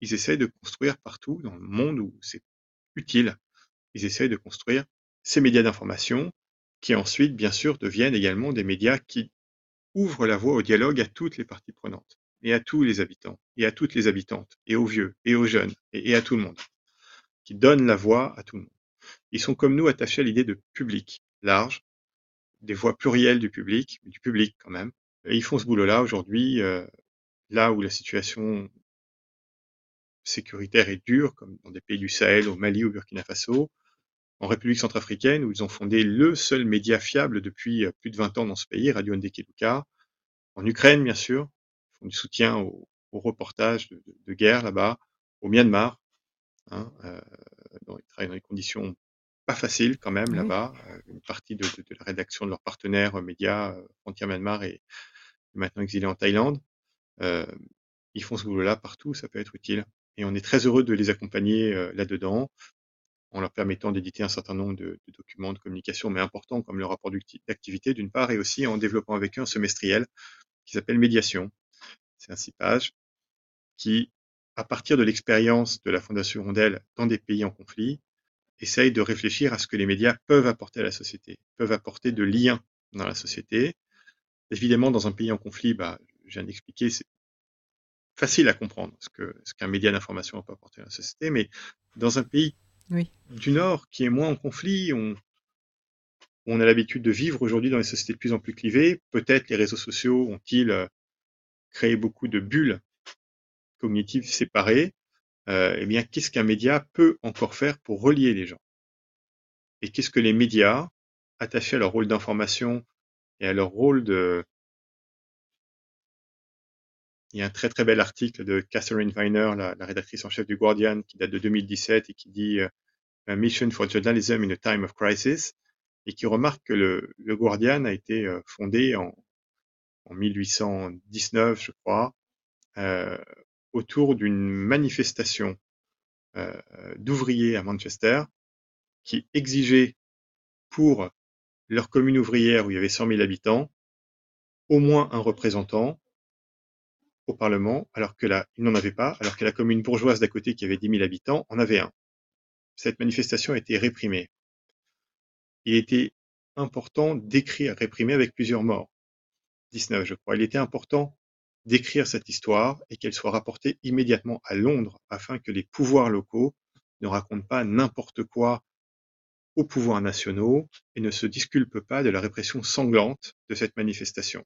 ils essayent de construire partout dans le monde où c'est utile, ils essayent de construire ces médias d'information qui ensuite, bien sûr, deviennent également des médias qui ouvrent la voie au dialogue à toutes les parties prenantes et à tous les habitants et à toutes les habitantes et aux vieux et aux jeunes et, à tout le monde, qui donnent la voix à tout le monde. Ils sont comme nous attachés à l'idée de public large, des voix plurielles du public, du public quand même. Et ils font ce boulot-là aujourd'hui, euh, là où la situation sécuritaire est dure, comme dans des pays du Sahel, au Mali, au Burkina Faso, en République centrafricaine, où ils ont fondé le seul média fiable depuis euh, plus de 20 ans dans ce pays, Radio Ndekeluka, en Ukraine, bien sûr, ils font du soutien au, au reportage de, de, guerre là-bas, au Myanmar, hein, euh, ils travaillent dans des conditions pas facile quand même là-bas. Euh, une partie de, de, de, la rédaction de leurs partenaires euh, médias, euh, Frontier Myanmar, est maintenant exilé en Thaïlande. Euh, ils font ce boulot-là partout, ça peut être utile. Et on est très heureux de les accompagner là-dedans, en leur permettant d'éditer un certain nombre de, de, documents de communication, mais importants comme le rapport d'activité d'une part, et aussi en développant avec eux un semestriel qui s'appelle Médiation. C'est un six pages qui, à partir de l'expérience de la Fondation Rondelle dans des pays en conflit, essaye de réfléchir à ce que les médias peuvent apporter à la société, peuvent apporter de liens dans la société. Évidemment, dans un pays en conflit, bah, je viens d'expliquer, c'est facile à comprendre ce que ce qu'un média d'information peut apporter à la société, mais dans un pays oui. du Nord qui est moins en conflit, on, on a l'habitude de vivre aujourd'hui dans les sociétés de plus en plus clivées. Peut-être les réseaux sociaux ont-ils euh, créé beaucoup de bulles cognitives séparées eh bien, qu'est-ce qu'un média peut encore faire pour relier les gens? Et qu'est-ce que les médias, attachés à leur rôle d'information et à leur rôle de... Il y a un très très bel article de Catherine Weiner, la, rédactrice en chef du Guardian, qui date de 2017 et qui dit euh, A Mission for Journalism in a Time of Crisis, et qui remarque que le, Guardian a été euh, fondé en, en 1819, je crois, euh, autour d'une manifestation euh, d'ouvriers à Manchester qui exigeait pour leur commune ouvrière où il y avait 100 000 habitants au moins un représentant au Parlement, alors que là, il n'en avait pas, alors que la commune bourgeoise d'à côté qui avait 10 000 habitants en avait un. Cette manifestation a été réprimée. Il était important d'écrire réprimer avec plusieurs morts. 19, je crois. Il était important d'écrire cette histoire et qu'elle soit rapportée immédiatement à Londres afin que les pouvoirs locaux ne racontent pas n'importe quoi aux pouvoirs nationaux et ne se disculpent pas de la répression sanglante de cette manifestation.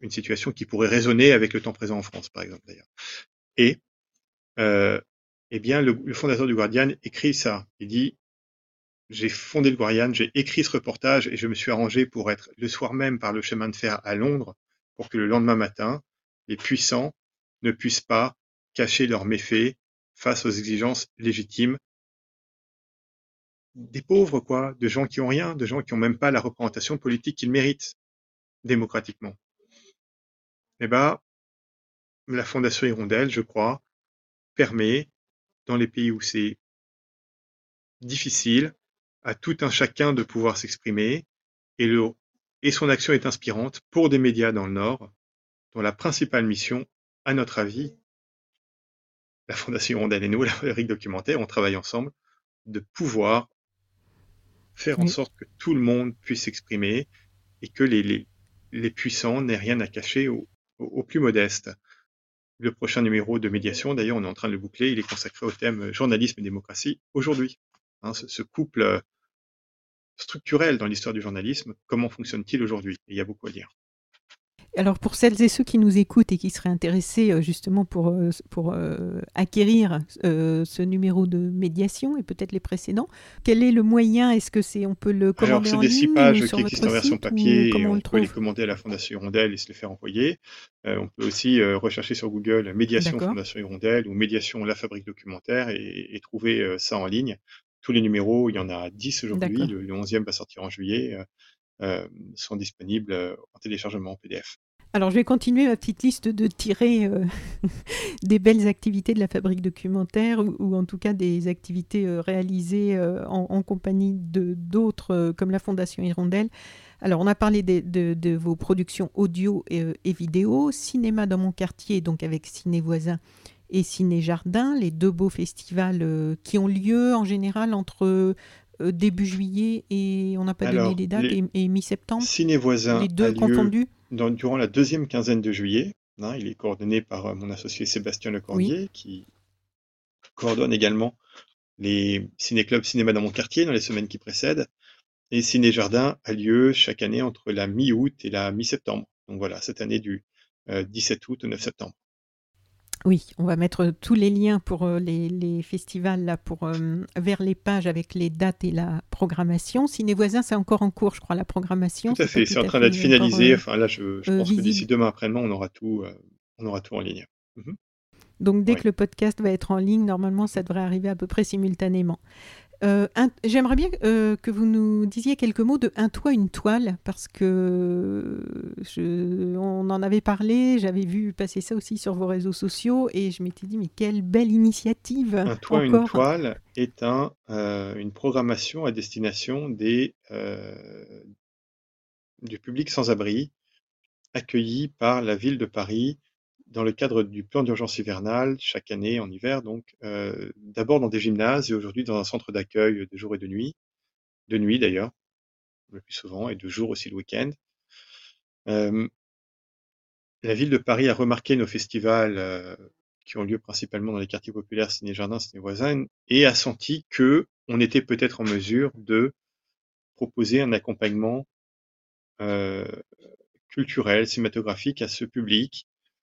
une situation qui pourrait résonner avec le temps présent en France, par exemple, d'ailleurs. Et, euh, eh bien, le, le, fondateur du Guardian écrit ça. Il dit, j'ai fondé le Guardian, j'ai écrit ce reportage et je me suis arrangé pour être le soir même par le chemin de fer à Londres pour que le lendemain matin, les puissants ne puissent pas cacher leurs méfaits face aux exigences légitimes des pauvres, quoi, de gens qui ont rien, de gens qui ont même pas la représentation politique qu'ils méritent démocratiquement. Eh ben, la Fondation Hirondelle, je crois, permet, dans les pays où c'est difficile, à tout un chacun de pouvoir s'exprimer et, le, et son action est inspirante pour des médias dans le Nord, dont la principale mission, à notre avis, la Fondation Hirondelle et nous, la fabrique documentaire, on travaille ensemble, de pouvoir faire en sorte que tout le monde puisse s'exprimer et que les, les, les puissants n'aient rien à cacher aux, aux, plus modestes. Le prochain numéro de médiation, d'ailleurs, on est en train de le boucler, il est consacré au thème journalisme et démocratie aujourd'hui. Hein, ce, ce, couple structurel dans l'histoire du journalisme, comment fonctionne-t-il aujourd'hui? Il y a beaucoup à dire.
Alors pour celles et ceux qui nous écoutent et qui seraient intéressés euh, justement pour, euh, pour euh, acquérir euh, ce numéro de médiation et peut-être les précédents, quel est le moyen? Est-ce que c'est on peut le commander
Alors c'est des six pages qui existent en version papier et on, on peut les commander à la Fondation Hirondelle et se les faire envoyer. Euh, on peut aussi rechercher sur Google médiation Fondation Hirondelle ou médiation La Fabrique Documentaire et, et trouver ça en ligne. Tous les numéros, il y en a 10 aujourd'hui, le, le 11e va sortir en juillet. Euh, sont disponibles euh, en téléchargement en PDF.
Alors, je vais continuer ma petite liste de tirer euh, des belles activités de la fabrique documentaire ou, ou en tout cas des activités euh, réalisées euh, en, en, compagnie de d'autres comme la Fondation Hirondelle. Alors, on a parlé de, de, de vos productions audio et, et, vidéo, cinéma dans mon quartier, donc avec Ciné Voisin et Ciné Jardin, les deux beaux festivals qui ont lieu en général entre euh, début juillet et on n'a pas Alors, donné les dates les et, et mi-septembre.
Ciné voisin les deux confondus. Dans, durant la deuxième quinzaine de juillet. Hein, il est coordonné par euh, mon associé Sébastien Lecordier oui. qui coordonne également les ciné-clubs cinéma dans mon quartier dans les semaines qui précèdent. Et Ciné Jardin a lieu chaque année entre la mi-août et la mi-septembre. Donc voilà, cette année du euh, 17 août au 9 septembre.
Oui, on va mettre tous les liens pour euh, les, les, festivals là, pour, euh, vers les pages avec les dates et la programmation. Ciné Voisin, c'est encore en cours, je crois, la programmation.
Tout à fait, c'est en train d'être finalisé. Encore, euh, enfin, là, je, je pense visible. que d'ici demain après-demain, on, aura tout, on aura tout en ligne.
Mmh. Donc, dès que le podcast va être en ligne, normalement, ça devrait arriver à peu près simultanément. Euh, J'aimerais bien euh, que vous nous disiez quelques mots de Un toit, une toile, parce que je, on en avait parlé, j'avais vu passer ça aussi sur vos réseaux sociaux, et je m'étais dit, mais quelle belle initiative
Un toit, encore. une toile est un, euh, une programmation à destination des, du public sans-abri, accueilli par la ville de Paris dans le cadre du plan d'urgence hivernale, chaque année en hiver, donc euh, d'abord dans des gymnases et aujourd'hui dans un centre d'accueil de jour et de nuit, de nuit d'ailleurs, le plus souvent, et de jour aussi le week-end. Euh, la ville de Paris a remarqué nos festivals euh, qui ont lieu principalement dans les quartiers populaires, ciné jardin, ciné voisin, et a senti que on était peut-être en mesure de proposer un accompagnement euh, culturel, cinématographique à ce public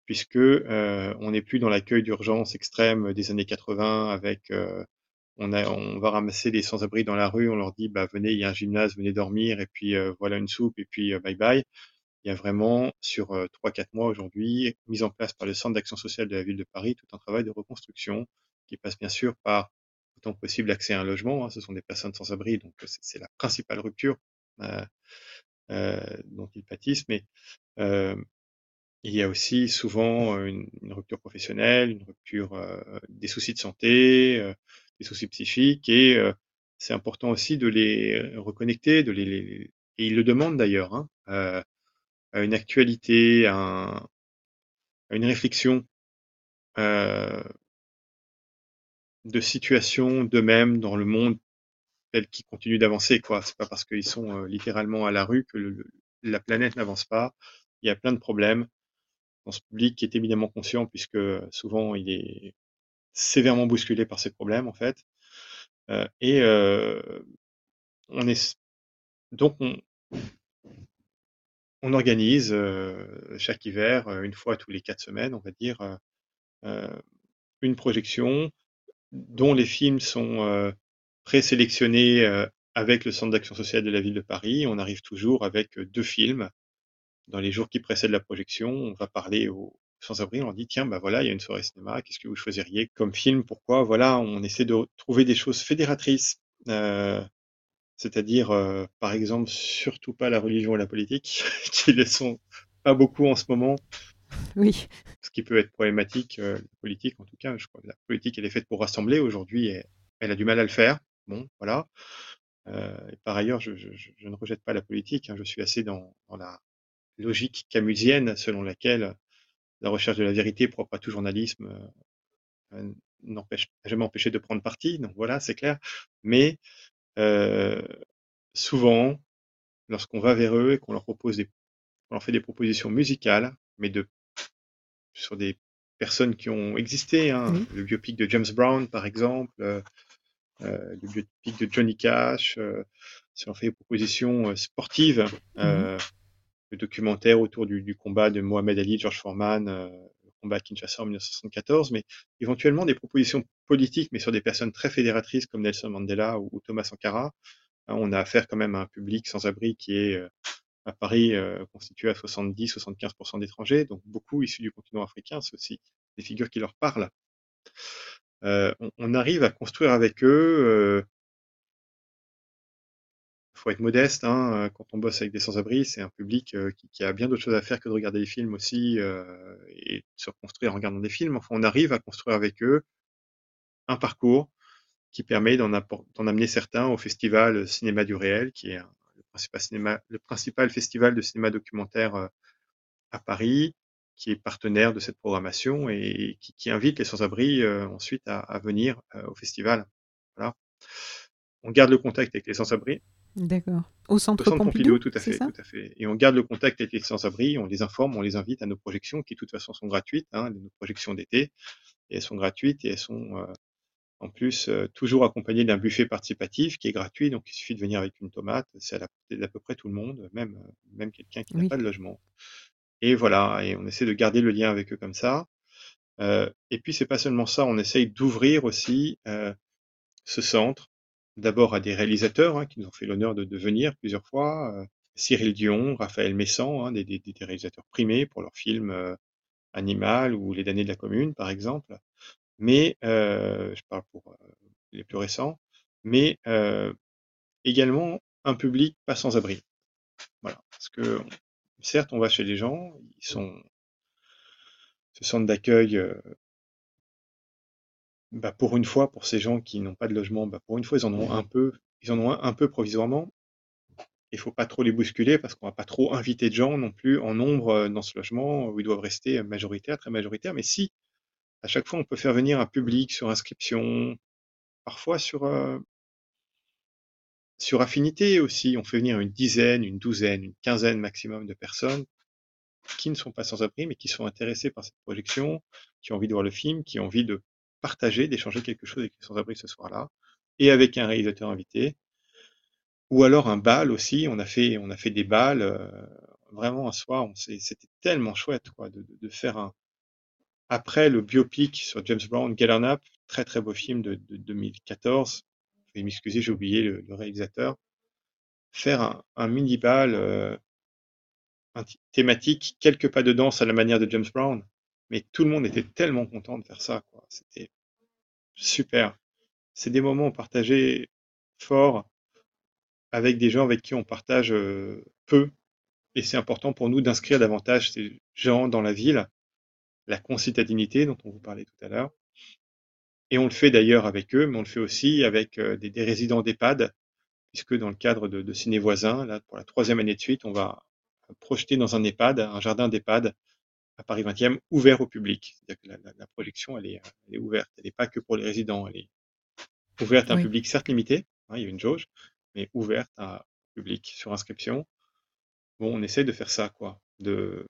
puisque euh, on n'est plus dans l'accueil d'urgence extrême des années 80 avec euh, on, a, on va ramasser les sans-abri dans la rue, on leur dit bah venez, il y a un gymnase, venez dormir et puis euh, voilà une soupe et puis bye bye. Il y a vraiment sur trois quatre mois aujourd'hui mis en place par le Centre d'action sociale de la ville de Paris tout un travail de reconstruction qui passe bien sûr par autant possible l'accès à un logement. Hein, ce sont des personnes sans abri, donc c'est la principale rupture euh, euh, dont ils pâtissent, mais euh, il y a aussi souvent une, rupture professionnelle, une rupture euh, des soucis de santé, euh, des soucis psychiques, et euh, c'est important aussi de les reconnecter, de les, les et ils le demandent d'ailleurs, hein, à une actualité, à, un, à une réflexion de situation d'eux-mêmes dans le monde tel qu'il continue d'avancer. Quoi, c'est pas parce qu'ils sont littéralement à la rue que la planète n'avance pas. Il y a plein de problèmes dans public qui est éminemment conscient puisque souvent il est sévèrement bousculé par ses problèmes en fait. Euh, et euh, on est donc on, on organise chaque hiver, une fois tous les quatre semaines, on va dire, une projection dont les films sont présélectionnés avec le Centre d'action sociale de la ville de Paris. On arrive toujours avec deux films. Dans les jours qui précèdent la projection, on va parler aux sans-abri, on dit tiens, bah voilà, il y a une soirée cinéma, qu'est-ce que vous choisiriez comme film Pourquoi? Voilà, on essaie de trouver des choses fédératrices. c'est-à-dire, par exemple, surtout pas la religion et la politique, qui ne sont pas beaucoup en ce moment.
Oui.
Ce qui peut être problématique, la politique en tout cas. Je crois que la politique, elle est faite pour rassembler. Aujourd'hui, elle, elle, a du mal à le faire. Bon, voilà. Euh, par ailleurs, je, ne rejette pas la politique. Hein. je suis assez dans, la logique camusienne selon laquelle la recherche de la vérité propre à tout journalisme euh, euh, n'empêche jamais empêché de prendre parti. Donc voilà, c'est clair. Mais souvent, lorsqu'on va vers eux et qu'on leur propose des, on leur fait des propositions musicales, mais de sur des personnes qui ont existé, hein, le biopic de James Brown par exemple, euh, le biopic de Johnny Cash, euh, si on fait des propositions euh, sportives, mmh le documentaire autour du, du, combat de Mohamed Ali, George Foreman, le combat à Kinshasa en 1974, mais éventuellement des propositions politiques, mais sur des personnes très fédératrices comme Nelson Mandela ou, Thomas Sankara. Hein, on a affaire quand même à un public sans abri qui est à Paris constitué à 70-75% d'étrangers, donc beaucoup issus du continent africain, c'est aussi des figures qui leur parlent. Euh, on, arrive à construire avec eux. Faut être modeste hein, quand on bosse avec des sans-abri, c'est un public qui, a bien d'autres choses à faire que de regarder des films aussi et de se reconstruire en regardant des films. Enfin, on arrive à construire avec eux un parcours qui permet d'en amener certains au festival Cinéma du réel, qui est le, principal festival de cinéma documentaire à Paris, qui est partenaire de cette programmation et qui, invite les sans-abri euh, ensuite à, venir euh, au festival. Voilà. On garde le contact avec les sans-abri.
D'accord. Au centre, Pompidou,
tout à fait, tout à fait. Et on garde le contact avec les sans-abri, on les informe, on les invite à nos projections qui de toute façon sont gratuites, hein, nos projections d'été, et elles sont gratuites et elles sont euh, en plus toujours accompagnées d'un buffet participatif qui est gratuit, donc il suffit de venir avec une tomate, c'est à la portée d'à peu près tout le monde, même même quelqu'un qui n'a pas de logement. Et voilà, et on essaie de garder le lien avec eux comme ça. Euh, et puis c'est pas seulement ça, on essaye d'ouvrir aussi euh, ce centre, d'abord à des réalisateurs hein, qui nous ont fait l'honneur de, venir plusieurs fois, euh, Cyril Dion, Raphaël Messan, hein, des, des, des, réalisateurs primés pour leurs films Animal ou Les damnés de la commune par exemple. Mais je parle pour les plus récents, mais également un public pas sans abri. Voilà, parce que certes, on va chez les gens, ils sont ce centre d'accueil, euh, bah, pour une fois, pour ces gens qui n'ont pas de logement, bah, pour une fois, ils en ont un peu, ils en ont un, peu provisoirement. Il faut pas trop les bousculer parce qu'on va pas trop inviter de gens non plus en nombre dans ce logement où ils doivent rester majoritaires, très majoritaires. Mais si, à chaque fois, on peut faire venir un public sur inscription, parfois sur, euh, sur affinité aussi, on fait venir une dizaine, une douzaine, une quinzaine maximum de personnes qui ne sont pas sans abri, mais qui sont intéressées par cette projection, qui ont envie de voir le film, qui ont envie de partager, d'échanger quelque chose avec les sans-abri ce soir-là, et avec un réalisateur invité. Ou alors un bal aussi, on a fait, on a fait des balles, euh, vraiment un soir, c'était tellement chouette quoi, de, de, faire un... Après le biopic sur James Brown, Up, très très beau film de, de 2014, veuillez m'excuser, j'ai oublié le, réalisateur, faire un, mini-bal euh, thématique, quelques pas de danse à la manière de James Brown, mais tout le monde était tellement content de faire ça, C'était super. C'est des moments partagés forts avec des gens avec qui on partage euh, peu, et c'est important pour nous d'inscrire davantage ces gens dans la ville, la concitadinité dont on vous parlait tout à l'heure, et on le fait d'ailleurs avec eux, mais on le fait aussi avec euh, des, résidents d'EHPAD, puisque dans le cadre de, de Ciné Voisin, là, pour la troisième année de suite, on va projeter dans un EHPAD, un jardin d'EHPAD à Paris 20e, ouvert au public. C'est-à-dire que la, projection, elle est, elle est ouverte. Elle n'est pas que pour les résidents. Elle est ouverte à un public certes limité, hein, il y a une jauge, mais ouverte à un public sur inscription. Bon, on essaie de faire ça, quoi. De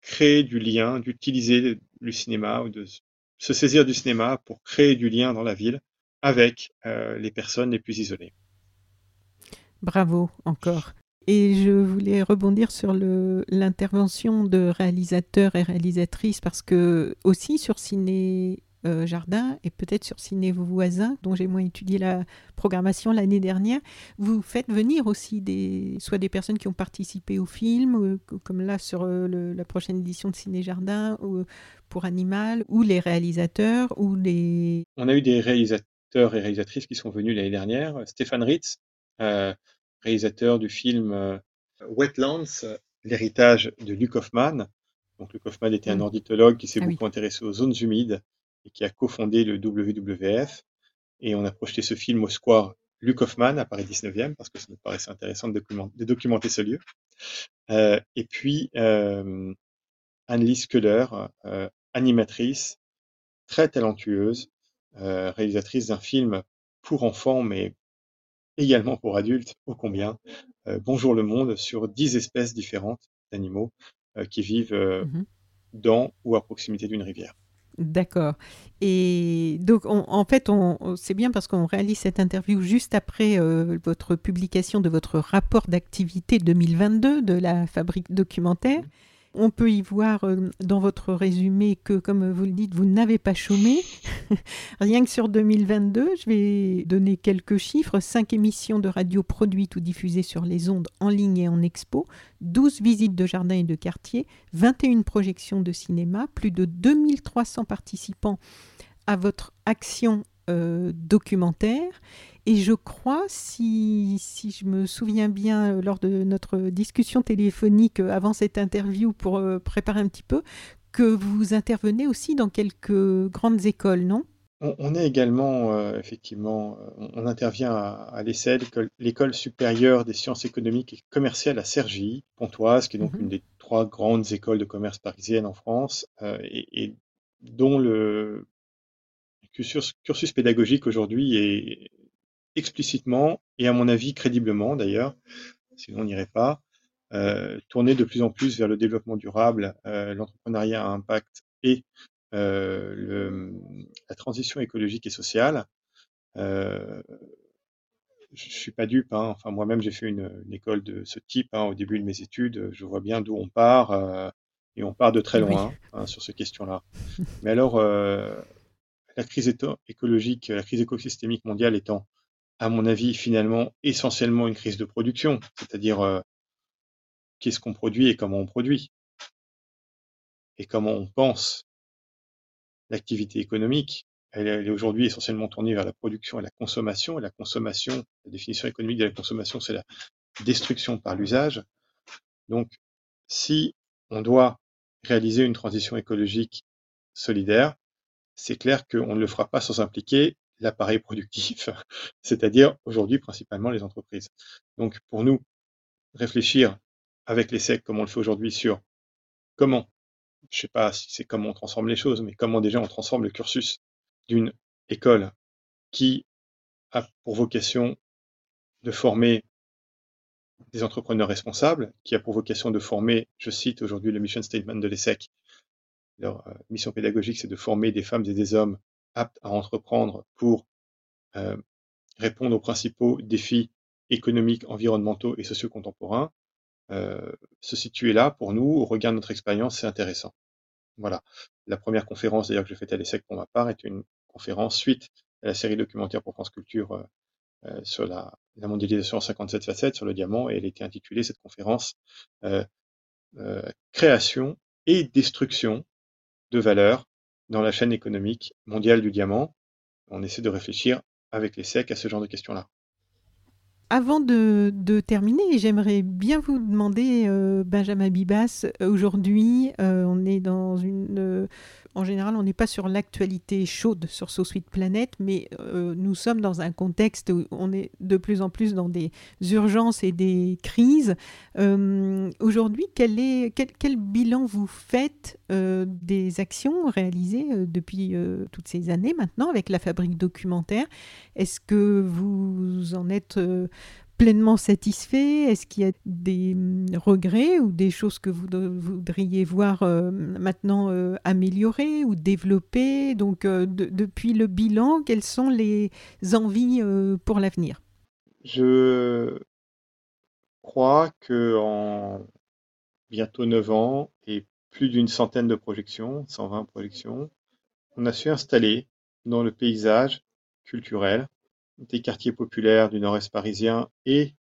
créer du lien, d'utiliser le cinéma ou de se saisir du cinéma pour créer du lien dans la ville avec euh, les personnes les plus isolées.
Bravo encore. Et je voulais rebondir sur l'intervention de réalisateurs et réalisatrices parce que aussi sur Ciné euh, Jardin et peut-être sur Ciné Voisin, dont j'ai moins étudié la programmation l'année dernière, vous faites venir aussi des, soit des personnes qui ont participé au film, comme là sur euh, la prochaine édition de Ciné Jardin, ou pour Animal, ou les réalisateurs, ou les...
On a eu des réalisateurs et réalisatrices qui sont venus l'année dernière. Stéphane Ritz, euh, réalisateur du film Wetlands, l'héritage de Luc Hoffman. Donc Luc Hoffman était un mm. ornithologue qui s'est ah beaucoup intéressé aux zones humides et qui a cofondé le WWF. Et on a projeté ce film au square Luc Hoffman à Paris 19e parce que ça nous paraissait intéressant de, documenter, ce lieu. Euh, et puis euh, Annelise Keller, euh, animatrice, très talentueuse, euh, réalisatrice d'un film pour enfants, mais également pour adultes, ô combien. Euh, Bonjour le monde sur dix espèces différentes d'animaux euh, qui vivent mmh dans ou à proximité d'une rivière.
D'accord. Et donc, en fait, c'est bien parce qu'on réalise cette interview juste après euh, votre publication de votre rapport d'activité 2022 de la fabrique documentaire. On peut y voir euh, dans votre résumé que, comme vous le dites, vous n'avez pas chômé. Rien que sur 2022, je vais donner quelques chiffres. 5 émissions de radio produites ou diffusées sur les ondes en ligne et en expo, 12 visites de jardins et de quartiers, 21 projections de cinéma, plus de 2300 participants à votre action euh, documentaire et je crois, si, si, je me souviens bien euh, lors de notre discussion téléphonique euh, avant cette interview pour préparer un petit peu, que vous intervenez aussi dans quelques grandes écoles, non?
On, est également, effectivement, on, intervient à, à l'école supérieure des sciences économiques et commerciales à Cergy, Pontoise, qui est donc mhm. une des trois grandes écoles de commerce parisiennes en France, et, et, dont le cursus, cursus pédagogique aujourd'hui est, explicitement et à mon avis crédiblement d'ailleurs, sinon on n'irait pas, euh, tourner de plus en plus vers le développement durable, euh, l'entrepreneuriat à impact et euh, le, la transition écologique et sociale. Euh, je suis pas dupe, hein. enfin moi-même j'ai fait une, une, école de ce type hein, au début de mes études, je vois bien d'où on part et on part de très loin hein, sur ces questions-là. Mais alors, la crise écologique, la crise écosystémique mondiale étant à mon avis, finalement, essentiellement une crise de production, c'est-à-dire euh, qu'est-ce qu'on produit et comment on produit, et comment on pense? L'activité économique. Elle, est aujourd'hui essentiellement tournée vers la production et la consommation, et la consommation, la définition économique de la consommation, c'est la destruction par l'usage. Donc, si on doit réaliser une transition écologique solidaire, c'est clair qu'on ne le fera pas sans impliquer l'appareil productif, c'est-à-dire aujourd'hui principalement les entreprises. Donc pour nous, réfléchir avec les SEC comme on le fait aujourd'hui sur comment, je ne sais pas si c'est comment on transforme les choses, mais comment déjà on transforme le cursus d'une école qui a pour vocation de former des entrepreneurs responsables, qui a pour vocation de former, je cite aujourd'hui le mission statement de l'ESSEC, leur euh, mission pédagogique, c'est de former des femmes et des hommes aptes à entreprendre pour euh, répondre aux principaux défis économiques, environnementaux et sociaux contemporains, euh, se situer là, pour nous, au regard de notre expérience, c'est intéressant. Voilà. La première conférence, d'ailleurs, que j'ai faite à l'ESSEC pour ma part, est une conférence suite à la série documentaire pour France Culture euh, euh sur la, la, mondialisation en 57 facettes, sur le diamant, et elle était intitulée, cette conférence, euh, Création et destruction de valeurs dans la chaîne économique mondiale du diamant. On essaie de réfléchir avec les SEC à ce genre de questions-là.
Avant de, terminer, j'aimerais bien vous demander, euh, Benjamin Bibas, aujourd'hui, euh, on est dans une en général, on n'est pas sur l'actualité chaude sur Sweet Planet, mais euh, nous sommes dans un contexte où on est de plus en plus dans des urgences et des crises. Euh, aujourd'hui, quel, bilan vous faites euh, des actions réalisées depuis toutes ces années maintenant avec la fabrique documentaire? Est-ce que vous en êtes pleinement satisfait? Est-ce qu'il y a des hum, regrets ou des choses que vous voudriez voir euh, maintenant euh, améliorées ou développées? Donc, euh, depuis le bilan, quelles sont les envies pour l'avenir?
Je crois que en bientôt 9 ans et plus d'une centaine de projections, 120 projections, on a su installer dans le paysage culturel des quartiers populaires du nord-est parisien et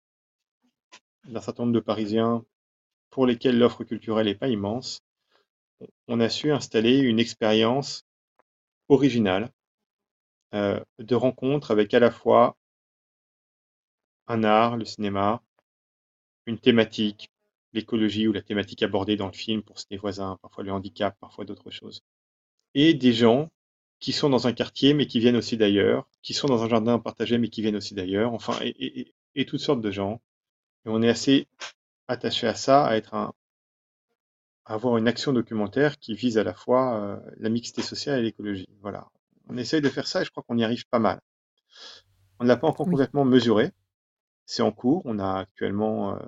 d'un certain nombre de Parisiens pour lesquels l'offre culturelle n'est pas immense, on a su installer une expérience originale euh, de rencontre avec à la fois un art, le cinéma, une thématique, l'écologie ou la thématique abordée dans le film pour ses voisins, parfois le handicap, parfois d'autres choses, et des gens qui sont dans un quartier mais qui viennent aussi d'ailleurs, qui sont dans un jardin partagé mais qui viennent aussi d'ailleurs, enfin, et, toutes sortes de gens. Et on est assez attaché à ça, à être un, avoir une action documentaire qui vise à la fois euh, la mixité sociale et l'écologie. Voilà. On essaye de faire ça et je crois qu'on y arrive pas mal. On ne l'a pas encore complètement mesuré. C'est en cours. On a actuellement euh,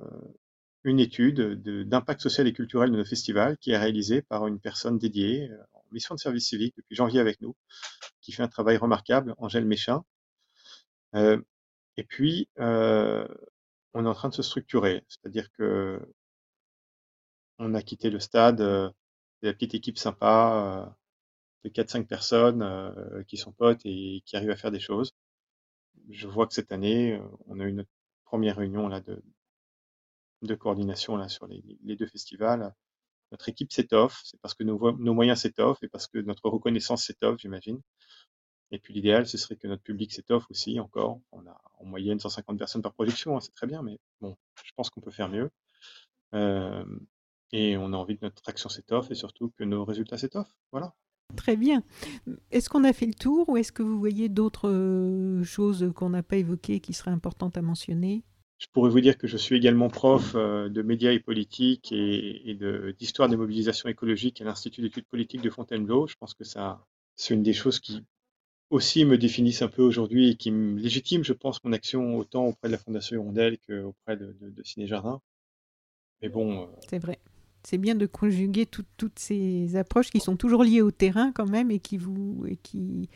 une étude d'impact social et culturel de nos festivals qui est réalisée par une personne dédiée euh, mission de service civique depuis janvier avec nous, qui fait un travail remarquable, Angèle Méchin. et puis, on est en train de se structurer, c'est-à-dire que on a quitté le stade, euh, la petite équipe sympa euh, de 4-5 personnes euh, qui sont potes et qui arrivent à faire des choses. Je vois que cette année, on a eu notre première réunion de, coordination sur les, deux festivals. Notre équipe s'étoffe, c'est parce que nos, moyens s'étoffent et parce que notre reconnaissance s'étoffe, j'imagine. Et puis l'idéal, ce serait que notre public s'étoffe aussi encore. On a en moyenne 150 personnes par projection, hein, c'est très bien, mais bon, je pense qu'on peut faire mieux. Et on a envie que notre action s'étoffe et surtout que nos résultats s'étoffent. Voilà.
Très bien. Est-ce qu'on a fait le tour ou est-ce que vous voyez d'autres choses qu'on n'a pas évoquées qui seraient importantes à mentionner?
Je pourrais vous dire que je suis également prof euh, de médias et politique et, d'histoire des mobilisations écologiques à l'Institut d'études politiques de Fontainebleau. Je pense que ça, c'est une des choses qui aussi me définissent un peu aujourd'hui et qui me légitime, je pense, mon action autant auprès de la Fondation Hirondelle qu'auprès de, de, Ciné Jardin. Mais bon.
Euh, c'est vrai c'est bien de conjuguer toutes ces approches qui sont toujours liées au terrain quand même et qui vous, et qui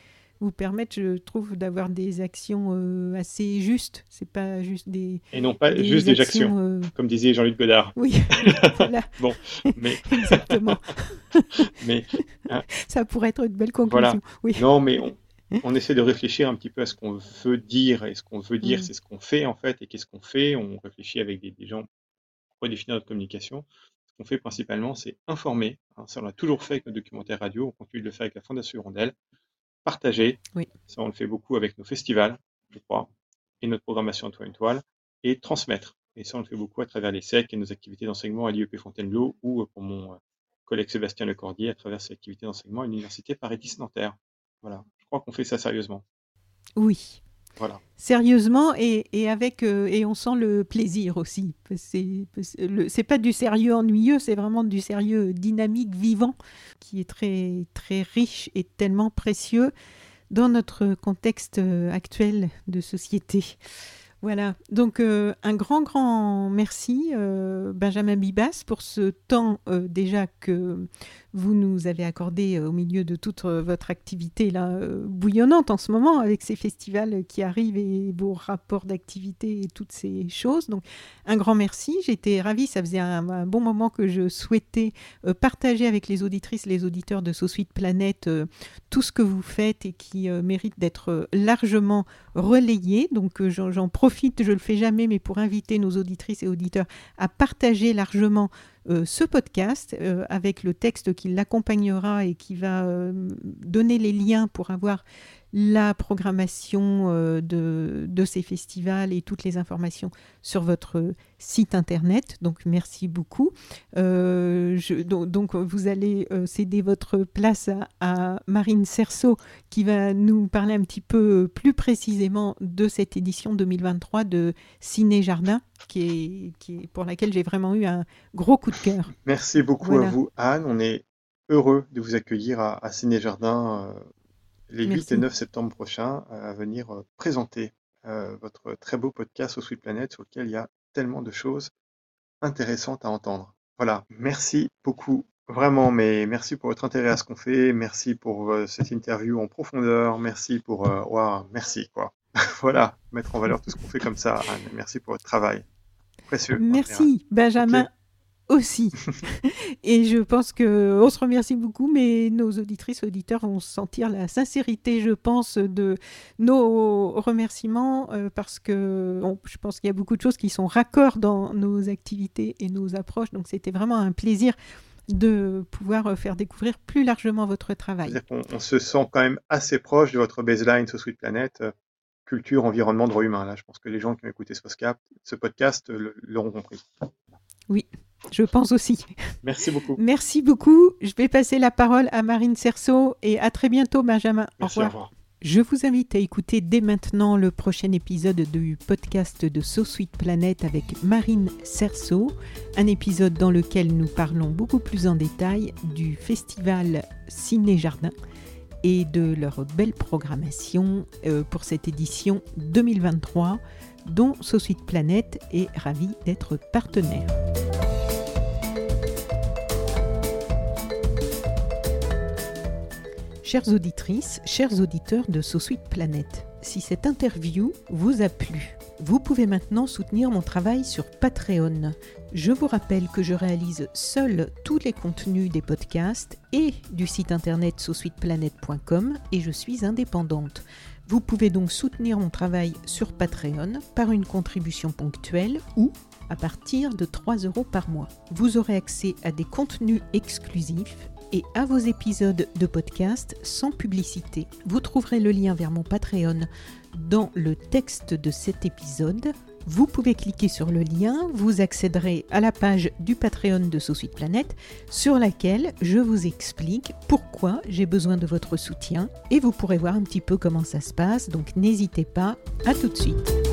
vous permettent, je trouve, d'avoir des actions euh, assez justes. C'est pas juste des.
Et non pas juste des actions, euh, comme disait Jean-Luc Godard.
Oui,
voilà. bon, mais.
Exactement. mais. Hein. Ça pourrait être une belle conclusion. Oui.
Non, mais on, on essaie de réfléchir un petit peu à ce qu'on veut dire. Et ce qu'on veut dire, mm. c'est ce qu'on fait, en fait. Et qu'est-ce qu'on fait? On réfléchit avec des, des gens pour redéfinir notre communication qu'on fait principalement, c'est informer. Hein, ça, on l'a toujours fait avec nos documentaires radio. On continue de le faire avec la Fondation Hirondelle. Partager.
Oui.
Ça, on le fait beaucoup avec nos festivals, je crois, et notre programmation Toile une toile. Et transmettre. Et ça, on le fait beaucoup à travers les SEC et nos activités d'enseignement à l'IEP Fontainebleau ou euh, pour mon euh, collègue Sébastien Lecordier à travers ses activités d'enseignement à l'Université Paris 10 Nanterre. Voilà. Je crois qu'on fait ça sérieusement.
Oui, Sérieusement et, avec euh, et on sent le plaisir aussi. C'est c'est pas du sérieux ennuyeux, c'est vraiment du sérieux dynamique, vivant, qui est très très riche et tellement précieux dans notre contexte euh, actuel de société. Voilà, donc euh, un grand, grand merci, Benjamin Bibas, pour ce temps déjà que vous nous avez accordé euh, au milieu de toute euh, votre activité là, euh, bouillonnante en ce moment avec ces festivals qui arrivent et vos rapports d'activité et toutes ces choses. Donc un grand merci. J'étais ravie. Ça faisait un, bon moment que je souhaitais partager avec les auditrices, les auditeurs de Suite Planète tout ce que vous faites et qui mérite d'être largement relayé. Donc j'en profite, je le fais jamais, mais pour inviter nos auditrices et auditeurs à partager largement euh, ce podcast euh, avec le texte qui l'accompagnera et qui va euh, donner les liens pour avoir la programmation de, de, ces festivals et toutes les informations sur votre site internet. Donc merci beaucoup. Je, donc, vous allez céder votre place à, Marine Cerceau qui va nous parler un petit peu plus précisément de cette édition 2023 de Ciné Jardin qui est, pour laquelle j'ai vraiment eu un gros coup de cœur.
Merci beaucoup à vous, Anne. On est heureux de vous accueillir à, Ciné Jardin euh, les 8 et 9 septembre prochains euh, à venir euh, présenter votre très beau podcast au Sweet Planet sur lequel il y a tellement de choses intéressantes à entendre. Voilà, merci beaucoup. Vraiment, mais merci pour votre intérêt à ce qu'on fait. Merci pour cette interview en profondeur. Merci pour. Wow, merci, quoi. voilà, mettre en valeur tout ce qu'on fait comme ça. Anne. Merci pour votre travail précieux.
Merci, Benjamin. Aussi. et je pense que on se remercie beaucoup, mais nos auditrices, auditeurs vont sentir la sincérité, je pense, de nos remerciements, euh, parce que je pense qu'il y a beaucoup de choses qui sont raccords dans nos activités et nos approches. Donc c'était vraiment un plaisir de pouvoir faire découvrir plus largement votre travail.
On, se sent quand même assez proche de votre baseline sur Sweet Planet, euh, culture, environnement, droit humain. Là, je pense que les gens qui ont écouté ce podcast l'auront compris.
Oui, je pense aussi.
Merci beaucoup.
Merci beaucoup. Je vais passer la parole à Marine Cerceau et à très bientôt, Benjamin.
au revoir.
Je vous invite à écouter dès maintenant le prochain épisode du podcast de So Sweet Planet avec Marine Cerceau, un épisode dans lequel nous parlons beaucoup plus en détail du festival Ciné Jardin et de leur belle programmation euh, pour cette édition 2023 dont So Sweet Planet est ravi d'être partenaire. Chères auditrices, chers auditeurs de So Sweet Planet, si cette interview vous a plu, vous pouvez maintenant soutenir mon travail sur Patreon. Je vous rappelle que je réalise seul tous les contenus des podcasts et du site internet sosweetplanet.com et je suis indépendante. Vous pouvez donc soutenir mon travail sur Patreon par une contribution ponctuelle ou à partir de 3 euros par mois. Vous aurez accès à des contenus exclusifs et à vos épisodes de podcast sans publicité. Vous trouverez le lien vers mon Patreon dans le texte de cet épisode. Vous pouvez cliquer sur le lien, vous accéderez à la page du Patreon de Sous Planète sur laquelle je vous explique pourquoi j'ai besoin de votre soutien et vous pourrez voir un petit peu comment ça se passe. Donc n'hésitez pas, à tout de suite.